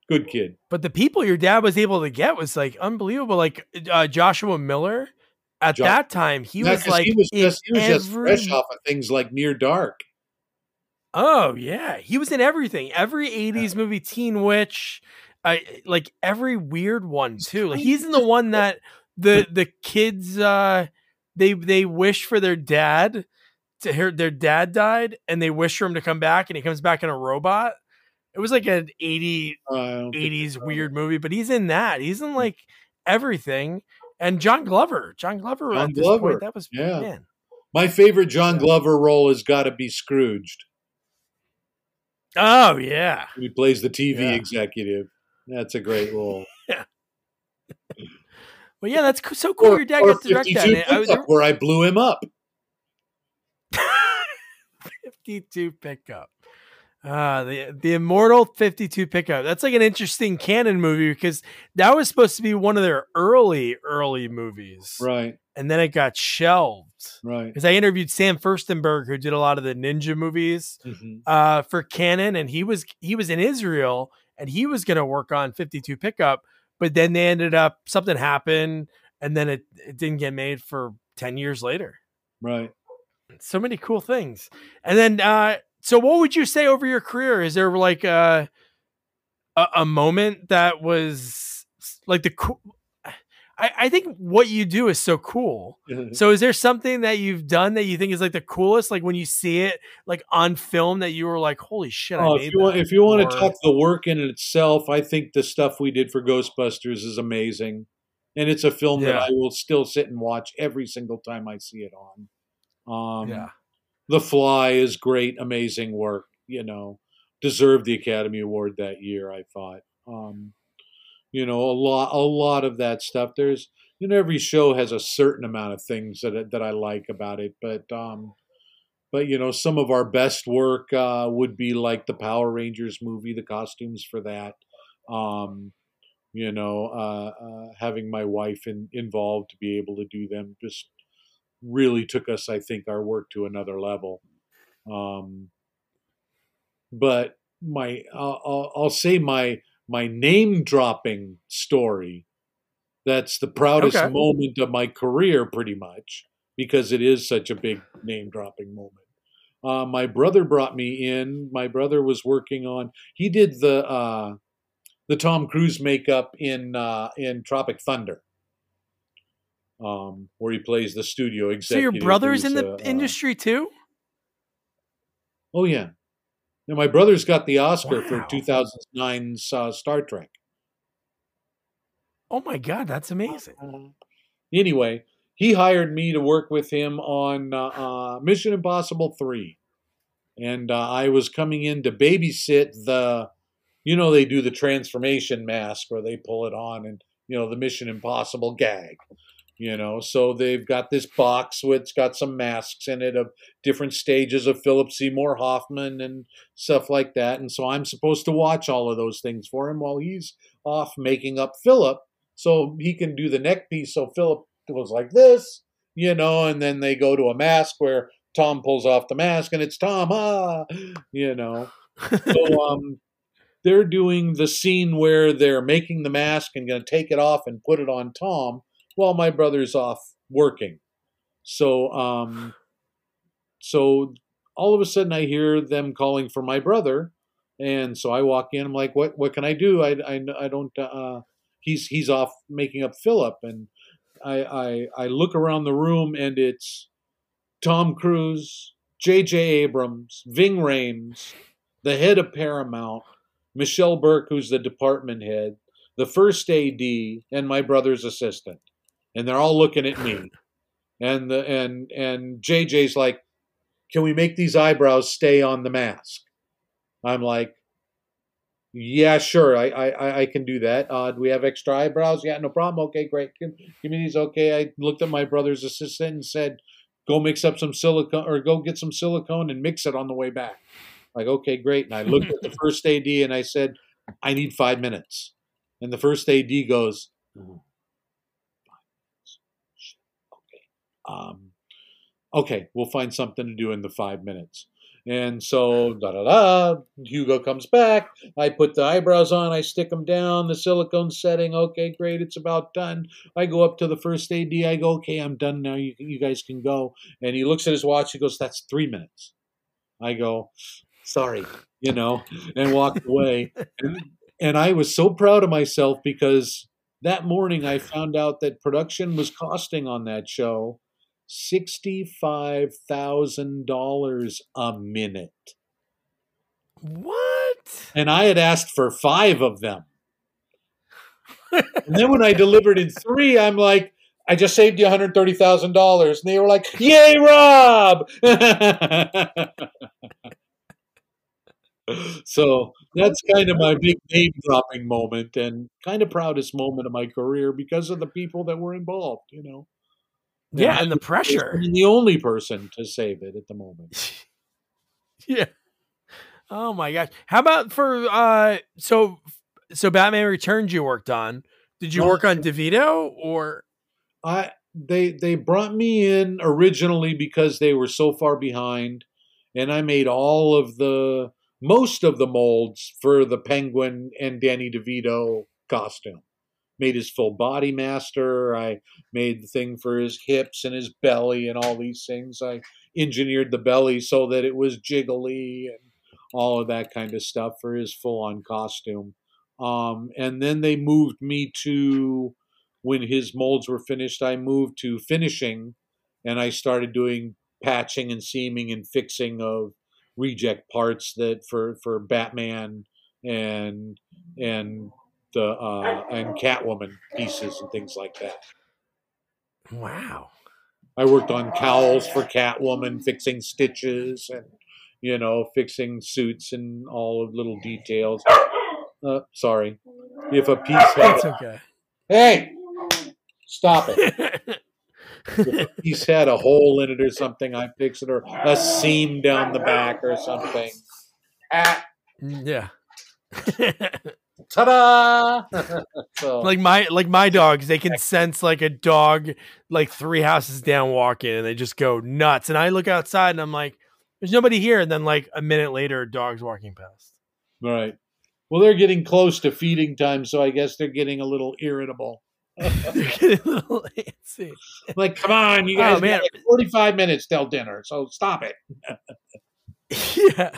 Good kid. But the people your dad was able to get was like unbelievable. Like uh, Joshua Miller, at jo- that time he was like he was, just, he was every... just fresh off of things like Near Dark. Oh yeah, he was in everything. Every '80s movie, Teen Witch, I like every weird one too. Like he's in the one that the the kids uh they they wish for their dad to hear their dad died and they wish for him to come back and he comes back in a robot. It was like an 80 uh, 80s weird movie, but he's in that. He's in like everything. And John Glover, John Glover, John Glover. Point, that was yeah. Man. My favorite John Glover role has got to be Scrooged. Oh yeah, he plays the TV yeah. executive. That's a great role. yeah. Well, yeah, that's so cool. Or, Your dad got to direct that. I was, where I blew him up. 52 pickup. Uh, the the immortal 52 pickup. That's like an interesting Cannon movie because that was supposed to be one of their early early movies. Right. And then it got shelved. Right. Because I interviewed Sam Firstenberg who did a lot of the ninja movies mm-hmm. uh, for Cannon and he was he was in Israel and he was going to work on 52 pickup, but then they ended up something happened and then it, it didn't get made for 10 years later. Right. So many cool things. And then uh so what would you say over your career? Is there like a a, a moment that was like the cool? I, I think what you do is so cool. so is there something that you've done that you think is like the coolest? Like when you see it like on film that you were like, holy shit! Oh, if you want, if you want to talk the work in itself, I think the stuff we did for Ghostbusters is amazing, and it's a film yeah. that I will still sit and watch every single time I see it on. Um, yeah. The Fly is great, amazing work. You know, deserved the Academy Award that year. I thought. Um, you know, a lot, a lot of that stuff. There's, you know, every show has a certain amount of things that that I like about it, but um, but you know, some of our best work uh, would be like the Power Rangers movie, the costumes for that. Um, you know, uh, uh, having my wife in, involved to be able to do them just really took us, I think, our work to another level. Um, but my, I'll, I'll say my my name dropping story. That's the proudest okay. moment of my career, pretty much, because it is such a big name dropping moment. Uh, my brother brought me in. My brother was working on. He did the uh, the Tom Cruise makeup in uh, in Tropic Thunder um, where he plays the studio executive. So your brother's in the uh, industry too? Oh yeah. Now my brother's got the Oscar wow. for 2009's uh, Star Trek. Oh my god, that's amazing. Anyway, he hired me to work with him on uh, uh Mission Impossible 3. And uh, I was coming in to babysit the you know they do the transformation mask where they pull it on and you know the Mission Impossible gag you know so they've got this box which got some masks in it of different stages of philip seymour hoffman and stuff like that and so i'm supposed to watch all of those things for him while he's off making up philip so he can do the neck piece so philip goes like this you know and then they go to a mask where tom pulls off the mask and it's tom ah you know. So um they're doing the scene where they're making the mask and going to take it off and put it on tom while my brother's off working. So, um, so all of a sudden I hear them calling for my brother, and so I walk in. I'm like, "What? What can I do? I, I, I don't." Uh, he's he's off making up Philip, and I, I I look around the room, and it's Tom Cruise, J.J. Abrams, Ving Rhames, the head of Paramount, Michelle Burke, who's the department head, the first AD, and my brother's assistant, and they're all looking at me, and the and and JJ's like, "Can we make these eyebrows stay on the mask?" I'm like, "Yeah, sure, I I, I can do that. Uh, do we have extra eyebrows? Yeah, no problem. Okay, great. Give, give me these. Okay." I looked at my brother's assistant and said, "Go mix up some silicone, or go get some silicone and mix it on the way back." Like, okay, great. And I looked at the first AD and I said, "I need five minutes." And the first AD goes, oh, okay, um, okay, we'll find something to do in the five minutes. And so, da da da, Hugo comes back. I put the eyebrows on, I stick them down, the silicone setting. Okay, great, it's about done. I go up to the first AD. I go, okay, I'm done now. You, you guys can go. And he looks at his watch. He goes, that's three minutes. I go, sorry, you know, and walked away. And and I was so proud of myself because that morning I found out that production was costing on that show $65,000 a minute. What? And I had asked for five of them. and then when I delivered in three, I'm like, I just saved you $130,000. And they were like, Yay, Rob! so that's kind of my big name dropping moment and kind of proudest moment of my career because of the people that were involved, you know. Yeah, and, and the pressure. I'm the only person to save it at the moment. yeah. Oh my gosh. How about for uh so so Batman Returns you worked on? Did you well, work on DeVito or I they they brought me in originally because they were so far behind and I made all of the most of the molds for the Penguin and Danny DeVito costume. Made his full body master. I made the thing for his hips and his belly and all these things. I engineered the belly so that it was jiggly and all of that kind of stuff for his full on costume. Um, and then they moved me to when his molds were finished, I moved to finishing and I started doing patching and seaming and fixing of reject parts that for for Batman and and the uh, and Catwoman pieces and things like that. Wow. I worked on cowls for Catwoman, fixing stitches and you know fixing suits and all of little details. Uh, sorry, if a piece. That's okay. Hey, stop it. he's had a hole in it or something, I fix it, or a seam down the back or something. Ah. Yeah. Ta-da! so. Like my like my dogs, they can sense like a dog like three houses down walking, and they just go nuts. And I look outside, and I'm like, "There's nobody here." And then like a minute later, a dog's walking past. Right. Well, they're getting close to feeding time, so I guess they're getting a little irritable. like, come on, you oh, guys, oh, man. 45 minutes till dinner, so stop it. yeah.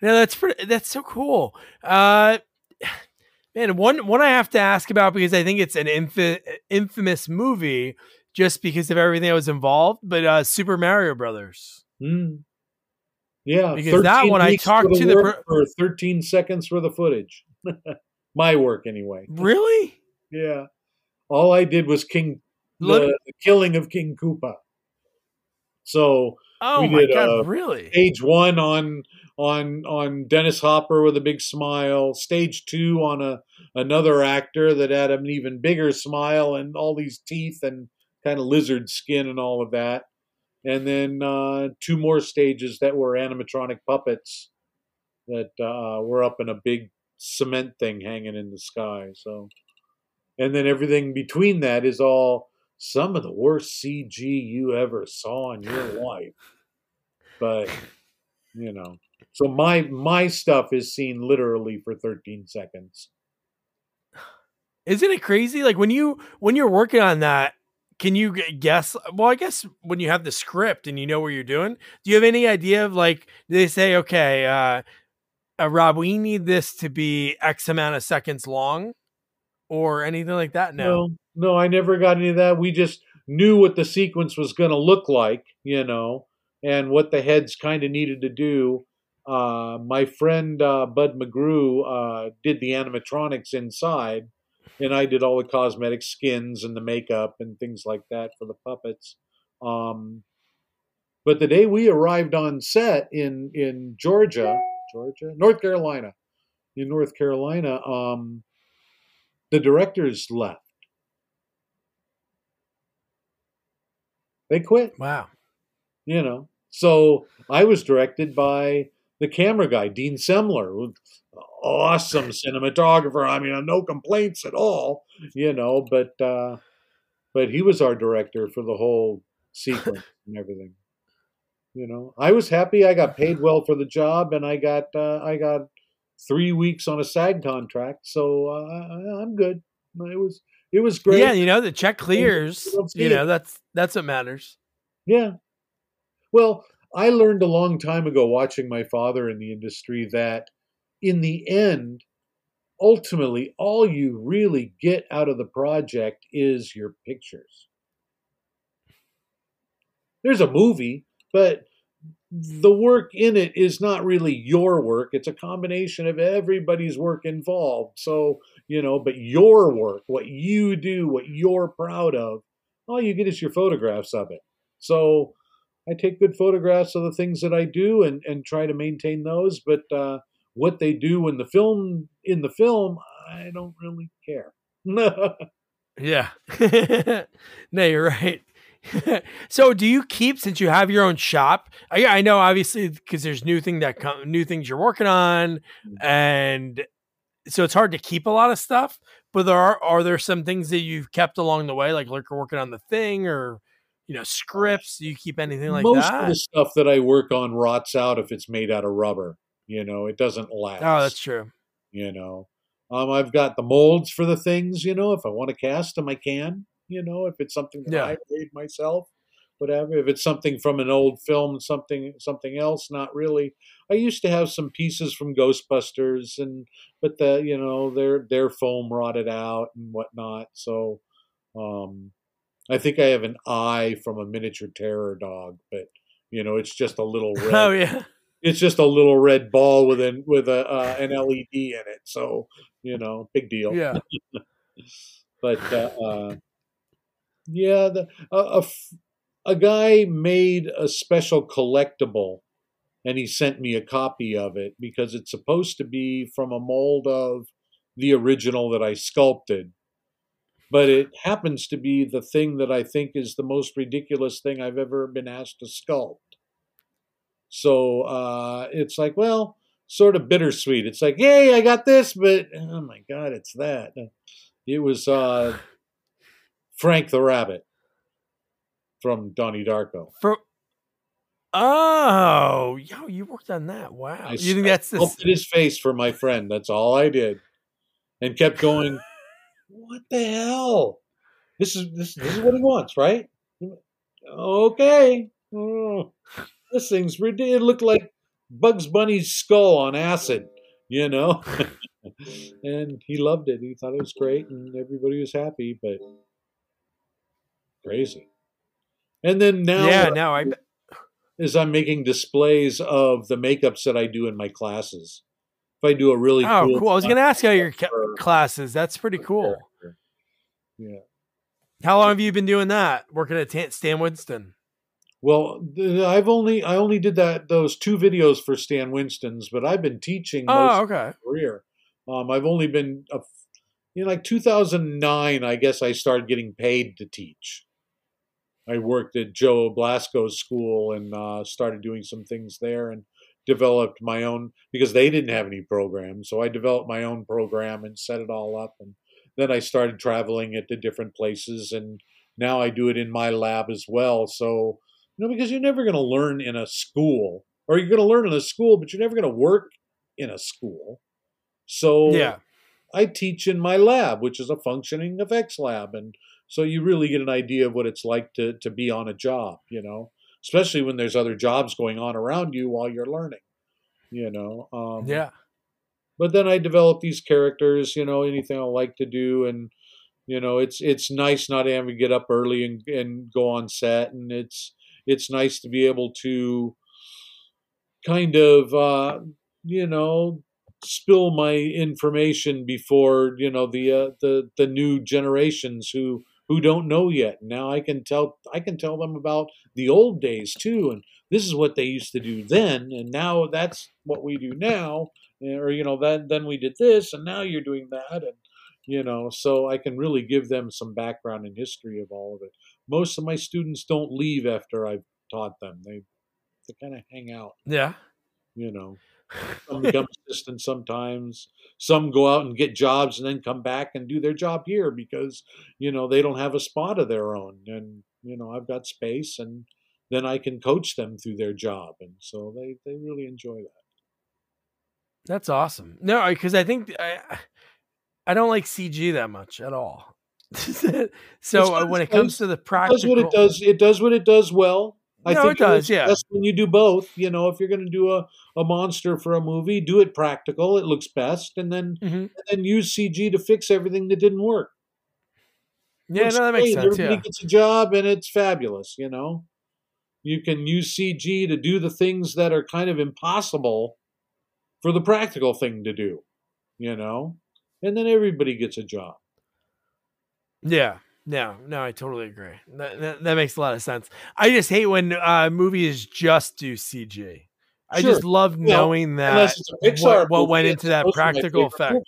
no, that's pretty, that's so cool. Uh, man, one one I have to ask about because I think it's an inf- infamous movie just because of everything that was involved, but uh, Super Mario Brothers. Mm. Yeah, because that one I talked to the for 13 seconds for the footage. My work, anyway. Really? Yeah. All I did was King the, the killing of King Koopa. So oh we my did, god, uh, really? Stage one on on on Dennis Hopper with a big smile. Stage two on a another actor that had an even bigger smile and all these teeth and kind of lizard skin and all of that. And then uh, two more stages that were animatronic puppets that uh, were up in a big cement thing hanging in the sky. So and then everything between that is all some of the worst CG you ever saw in your life. But you know, so my my stuff is seen literally for 13 seconds. Isn't it crazy? Like when you when you're working on that, can you guess? Well, I guess when you have the script and you know what you're doing, do you have any idea of like? They say, okay, uh, uh, Rob, we need this to be X amount of seconds long? or anything like that? No. no, no, I never got any of that. We just knew what the sequence was going to look like, you know, and what the heads kind of needed to do. Uh, my friend uh, Bud McGrew uh, did the animatronics inside, and I did all the cosmetic skins and the makeup and things like that for the puppets. Um, but the day we arrived on set in in Georgia, Georgia, North Carolina, in North Carolina, um, the directors left. They quit. Wow. You know, so I was directed by the camera guy, Dean Semler, awesome cinematographer. I mean, no complaints at all, you know, but uh, but he was our director for the whole sequence and everything. You know, I was happy. I got paid well for the job, and I got uh, I got three weeks on a SAG contract, so uh, I'm good. It was it was great. Yeah, you know, the check clears. You know, that's that's what matters. Yeah. Well, I learned a long time ago watching my father in the industry that in the end, ultimately, all you really get out of the project is your pictures. There's a movie, but the work in it is not really your work. It's a combination of everybody's work involved. So, you know, but your work, what you do, what you're proud of, all you get is your photographs of it. So I take good photographs of the things that I do and, and try to maintain those. But uh, what they do in the film, in the film, I don't really care. yeah. no, you're right. so do you keep since you have your own shop i, I know obviously because there's new thing that come new things you're working on mm. and so it's hard to keep a lot of stuff but there are are there some things that you've kept along the way like like you're working on the thing or you know scripts do you keep anything like most that of the stuff that i work on rots out if it's made out of rubber you know it doesn't last oh that's true you know um, i've got the molds for the things you know if i want to cast them i can you know, if it's something that yeah. I made myself, whatever. If it's something from an old film, something something else, not really. I used to have some pieces from Ghostbusters, and but the you know their their foam rotted out and whatnot. So, um, I think I have an eye from a miniature terror dog, but you know it's just a little red. Oh yeah. It's just a little red ball with an with a uh, an LED in it, so you know, big deal. Yeah. but uh, uh, yeah, the, a, a, a guy made a special collectible and he sent me a copy of it because it's supposed to be from a mold of the original that I sculpted. But it happens to be the thing that I think is the most ridiculous thing I've ever been asked to sculpt. So uh, it's like, well, sort of bittersweet. It's like, yay, I got this, but oh my God, it's that. It was uh, Frank the Rabbit from Donnie Darko. For oh, yo, you worked on that. Wow, I you think that's this? his face for my friend. That's all I did, and kept going. What the hell? This is this, this is what he wants, right? Okay. Oh, this thing's ridiculous. It looked like Bugs Bunny's skull on acid, you know. and he loved it. He thought it was great, and everybody was happy. But crazy. And then now, yeah, now I is I'm making displays of the makeups that I do in my classes. If I do a really oh cool, cool. I was going to ask how your ca- classes. That's pretty cool. Yeah. How long have you been doing that? Working at Stan Winston? Well, I've only I only did that those two videos for Stan Winston's, but I've been teaching oh, okay. career. Um, I've only been a, in like 2009. I guess I started getting paid to teach. I worked at Joe Blasco's school and uh, started doing some things there and developed my own because they didn't have any program. So I developed my own program and set it all up. And then I started traveling it to different places. And now I do it in my lab as well. So, you know, because you're never going to learn in a school or you're going to learn in a school, but you're never going to work in a school. So yeah. I teach in my lab, which is a functioning effects lab. And so you really get an idea of what it's like to to be on a job, you know, especially when there's other jobs going on around you while you're learning, you know. Um, yeah. But then I develop these characters, you know, anything I like to do, and you know, it's it's nice not having to get up early and and go on set, and it's it's nice to be able to kind of uh, you know spill my information before you know the uh, the the new generations who who don't know yet. Now I can tell I can tell them about the old days too, and this is what they used to do then, and now that's what we do now, eh, or you know then then we did this, and now you're doing that, and you know so I can really give them some background and history of all of it. Most of my students don't leave after I've taught them; they they kind of hang out. Yeah, you know. Some become assistants sometimes. Some go out and get jobs and then come back and do their job here because, you know, they don't have a spot of their own. And, you know, I've got space and then I can coach them through their job. And so they, they really enjoy that. That's awesome. No, because I think I, I don't like CG that much at all. so uh, when it comes to the practical, it does what it does. It does what it does well. I no, think it does. Yeah, that's when you do both. You know, if you're going to do a, a monster for a movie, do it practical. It looks best, and then mm-hmm. and then use CG to fix everything that didn't work. Yeah, no, that makes sense. Too. Everybody yeah. gets a job, and it's fabulous. You know, you can use CG to do the things that are kind of impossible for the practical thing to do. You know, and then everybody gets a job. Yeah, no, no, I totally agree. That, that, that, makes a lot of sense. I just hate when uh, movies just do CG. I sure. just love well, knowing that what, what, went into that practical effect.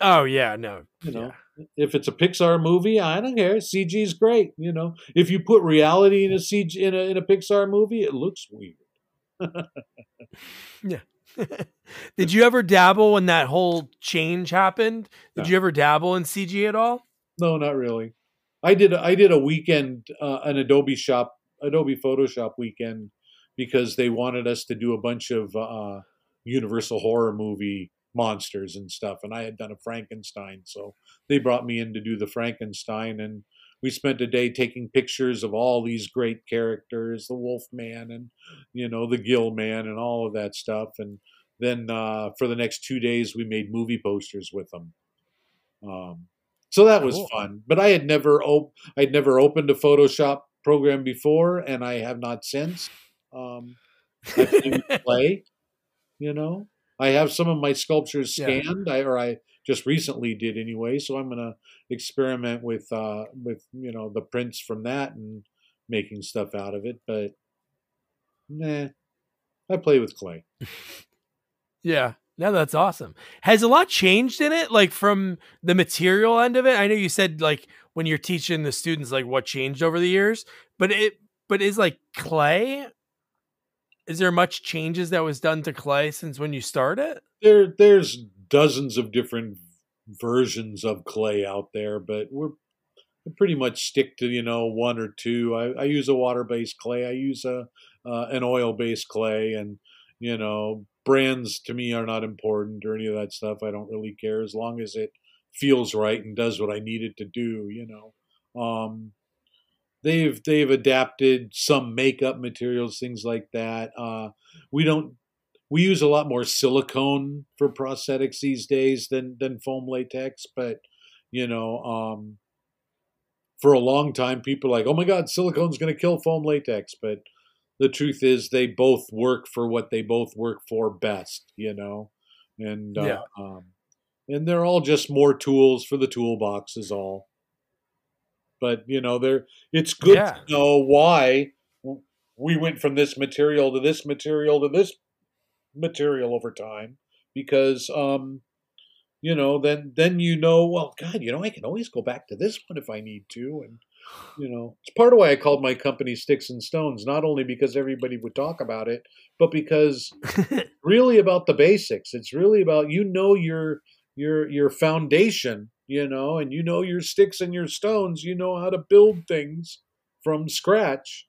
oh yeah, no, you know, yeah. if it's a Pixar movie, I don't care. CG is great. You know, if you put reality in a CG in a in a Pixar movie, it looks weird. yeah. Did you ever dabble when that whole change happened? Did you ever dabble in CG at all? No, not really. I did. I did a weekend, uh, an Adobe Shop, Adobe Photoshop weekend, because they wanted us to do a bunch of uh, Universal horror movie monsters and stuff, and I had done a Frankenstein, so they brought me in to do the Frankenstein, and we spent a day taking pictures of all these great characters, the Wolf Man, and you know the Gill Man, and all of that stuff, and then uh, for the next two days we made movie posters with them. Um, so that was cool. fun. But I had never op- I'd never opened a Photoshop program before, and I have not since. Um, I play, you know. I have some of my sculptures scanned, yeah. I, or I just recently did anyway. So I'm gonna experiment with uh, with you know the prints from that and making stuff out of it. But nah, I play with clay. yeah, no, that's awesome. Has a lot changed in it, like from the material end of it? I know you said like when you're teaching the students like what changed over the years, but it but is like clay. Is there much changes that was done to clay since when you started? There, there's dozens of different versions of clay out there, but we're we pretty much stick to you know one or two. I, I use a water based clay. I use a uh, an oil based clay, and you know brands to me are not important or any of that stuff. I don't really care as long as it feels right and does what I need it to do. You know, um, they've they've adapted some makeup materials, things like that. Uh, we don't we use a lot more silicone for prosthetics these days than than foam latex, but you know. Um, for a long time, people are like, "Oh my God, silicone's going to kill foam latex," but the truth is they both work for what they both work for best, you know, and uh, yeah. um, and they're all just more tools for the toolbox is all. But you know, they're it's good yeah. to know why we went from this material to this material to this material over time because um you know then then you know well god you know i can always go back to this one if i need to and you know it's part of why i called my company sticks and stones not only because everybody would talk about it but because really about the basics it's really about you know your your your foundation you know and you know your sticks and your stones you know how to build things from scratch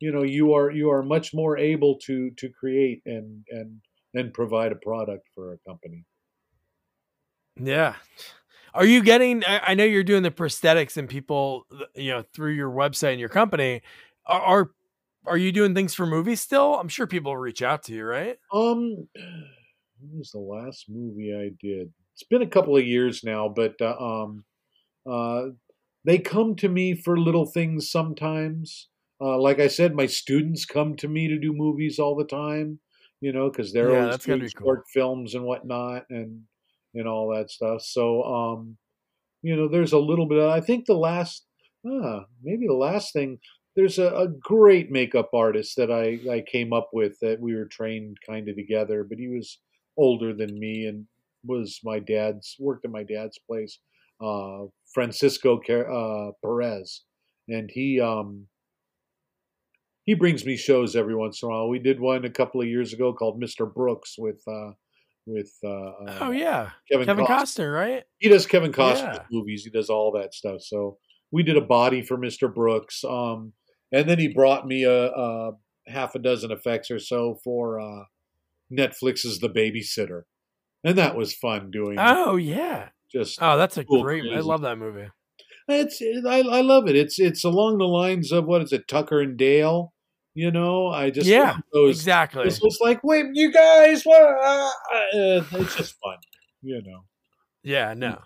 you know you are you are much more able to to create and and and provide a product for a company yeah are you getting? I know you're doing the prosthetics and people, you know, through your website and your company. Are, are are you doing things for movies still? I'm sure people reach out to you, right? Um, what was the last movie I did? It's been a couple of years now, but uh, um, uh, they come to me for little things sometimes. uh, like I said, my students come to me to do movies all the time. You know, because they're yeah, always doing short cool. films and whatnot, and and all that stuff. So, um, you know, there's a little bit. Of, I think the last, ah, maybe the last thing. There's a, a great makeup artist that I I came up with that we were trained kind of together, but he was older than me and was my dad's worked at my dad's place, uh, Francisco uh, Perez, and he um, he brings me shows every once in a while. We did one a couple of years ago called Mr. Brooks with uh, with uh, uh, oh yeah Kevin, Kevin Costner. Costner. right? He does Kevin Costner yeah. movies. He does all that stuff. So we did a body for Mr. Brooks, um, and then he brought me a, a, half a dozen effects or so for uh, Netflix's The Babysitter, and that was fun doing. Oh yeah, just oh that's a cool, great. Crazy. I love that movie. It's I, I love it. It's it's along the lines of what is it, Tucker and Dale you know, I just yeah, those, exactly. It's just like, wait, you guys, what? Uh, uh, it's just fun, you know. Yeah, no.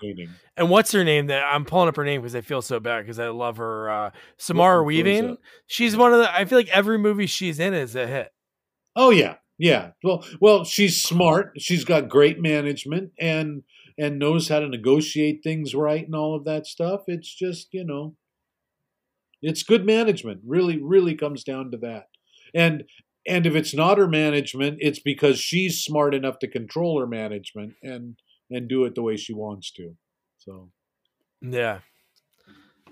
And what's her name? That I'm pulling up her name because I feel so bad because I love her. Uh, Samara Weaving. She's one of the. I feel like every movie she's in is a hit. Oh yeah, yeah. Well, well, she's smart. She's got great management and and knows how to negotiate things right and all of that stuff. It's just you know, it's good management. Really, really comes down to that. And and if it's not her management, it's because she's smart enough to control her management and and do it the way she wants to. So yeah.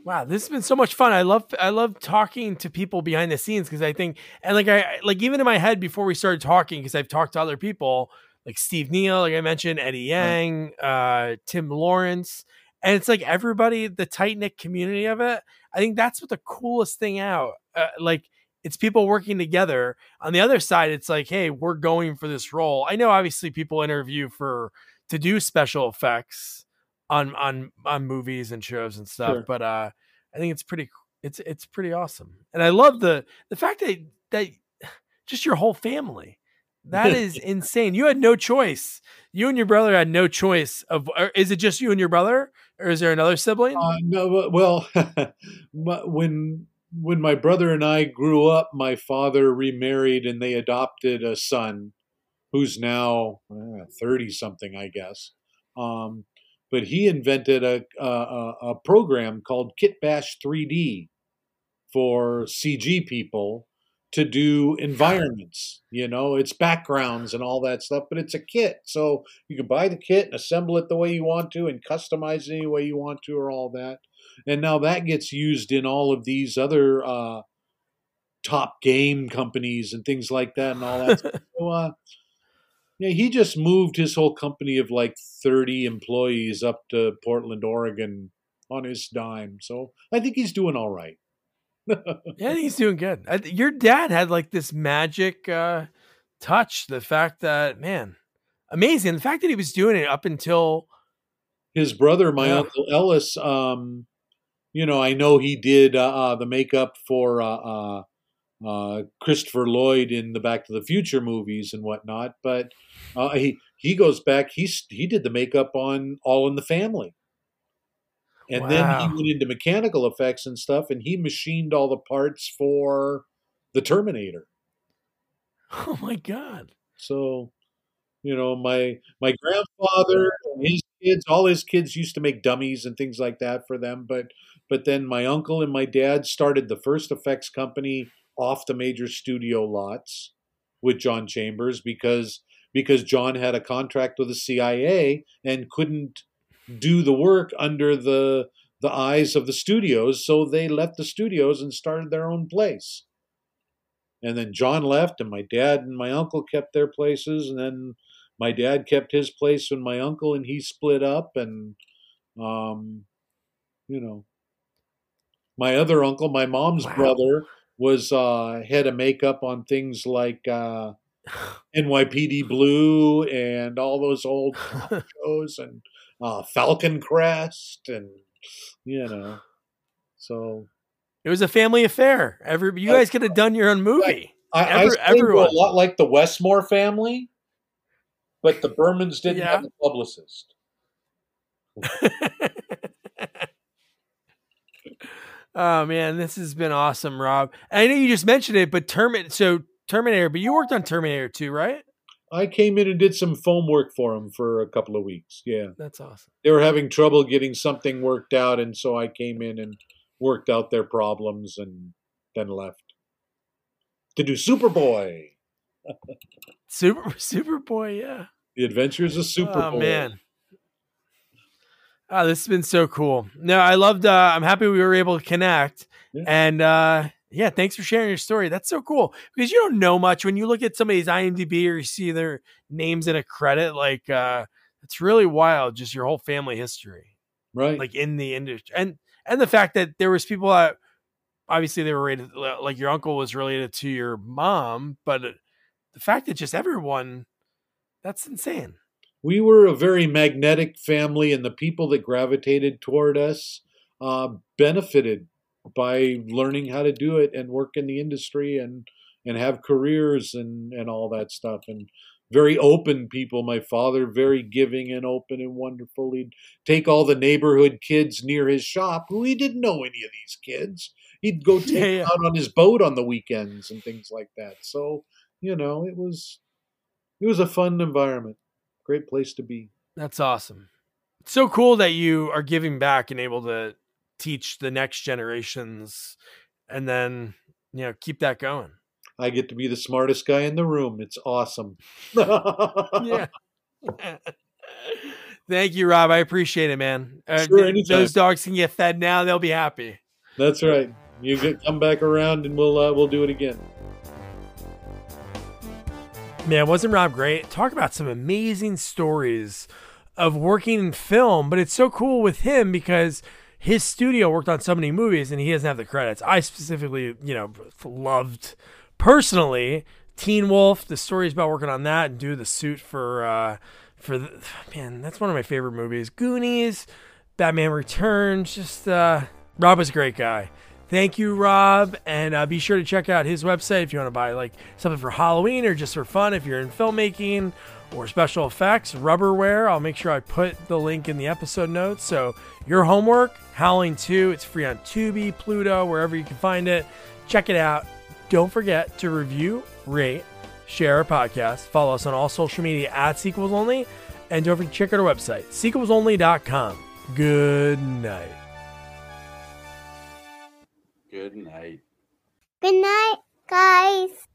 Wow, this has been so much fun. I love I love talking to people behind the scenes because I think and like I like even in my head before we started talking because I've talked to other people like Steve Neill, like I mentioned, Eddie Yang, uh, Tim Lawrence, and it's like everybody, the tight knit community of it. I think that's what the coolest thing out. Uh, like it's people working together. On the other side, it's like, hey, we're going for this role. I know, obviously, people interview for to do special effects on on on movies and shows and stuff, sure. but uh, I think it's pretty. It's it's pretty awesome, and I love the the fact that that just your whole family that is insane. You had no choice. You and your brother had no choice of. Is it just you and your brother, or is there another sibling? Uh, no. Well, when when my brother and I grew up, my father remarried and they adopted a son, who's now thirty uh, something, I guess. Um, but he invented a, a, a program called Kitbash 3D for CG people to do environments. You know, it's backgrounds and all that stuff, but it's a kit. So you can buy the kit and assemble it the way you want to and customize it any way you want to or all that. And now that gets used in all of these other uh, top game companies and things like that and all that. so, uh, yeah, he just moved his whole company of like 30 employees up to Portland, Oregon on his dime. So I think he's doing all right yeah, he's doing good. I, your dad had like this magic uh, touch. The fact that man, amazing. The fact that he was doing it up until his brother, my yeah. uncle Ellis. Um, you know, I know he did uh, uh, the makeup for uh, uh, uh, Christopher Lloyd in the Back to the Future movies and whatnot, but he he goes back. He's he did the makeup on All in the Family. And wow. then he went into mechanical effects and stuff, and he machined all the parts for the Terminator. Oh my god! So, you know, my my grandfather and his kids, all his kids used to make dummies and things like that for them. But but then my uncle and my dad started the first effects company off the major studio lots with John Chambers because because John had a contract with the CIA and couldn't do the work under the the eyes of the studios, so they left the studios and started their own place. And then John left, and my dad and my uncle kept their places, and then my dad kept his place and my uncle and he split up, and um, you know, my other uncle, my mom's wow. brother, was uh, head of makeup on things like uh, NYPD Blue and all those old shows, and uh, Falcon Crest, and you know, so it was a family affair. Every you guys could have done your own movie. I, Every, I everyone. a lot like the Westmore family, but the Burmans didn't yeah. have a publicist. Oh man, this has been awesome, Rob. I know you just mentioned it, but Terminator. So Terminator, but you worked on Terminator too, right? I came in and did some foam work for them for a couple of weeks. Yeah, that's awesome. They were having trouble getting something worked out, and so I came in and worked out their problems, and then left to do Superboy. Super Superboy, yeah. The Adventures of oh, Superboy. Oh man. Oh, this has been so cool. No, I loved. Uh, I'm happy we were able to connect, yeah. and uh, yeah, thanks for sharing your story. That's so cool because you don't know much when you look at somebody's IMDb or you see their names in a credit. Like, uh, it's really wild, just your whole family history, right? Like in the industry, and and the fact that there was people that obviously they were related, like your uncle was related to your mom, but the fact that just everyone, that's insane we were a very magnetic family, and the people that gravitated toward us uh, benefited by learning how to do it and work in the industry and and have careers and and all that stuff. And very open people. My father very giving and open and wonderful. He'd take all the neighborhood kids near his shop who he didn't know any of these kids. He'd go take yeah, yeah. out on his boat on the weekends and things like that. So you know it was it was a fun environment great place to be. That's awesome. It's so cool that you are giving back and able to teach the next generations and then, you know, keep that going. I get to be the smartest guy in the room. It's awesome. yeah. Thank you, Rob. I appreciate it, man. Uh, those dogs can get fed now; they'll be happy. That's right. You get, come back around, and we'll uh, we'll do it again. Man, wasn't Rob great? Talk about some amazing stories of working in film, but it's so cool with him because his studio worked on so many movies and he doesn't have the credits. I specifically, you know, loved personally Teen Wolf, the stories about working on that and do the suit for uh for the, man, that's one of my favorite movies. Goonies, Batman Returns, just uh Rob was a great guy. Thank you, Rob. And uh, be sure to check out his website if you want to buy like something for Halloween or just for fun if you're in filmmaking or special effects, Rubber Wear. I'll make sure I put the link in the episode notes. So your homework, Howling 2, it's free on Tubi, Pluto, wherever you can find it. Check it out. Don't forget to review, rate, share our podcast. Follow us on all social media at Sequels Only. And don't forget to check out our website, sequelsonly.com. Good night. Good night. Good night, guys.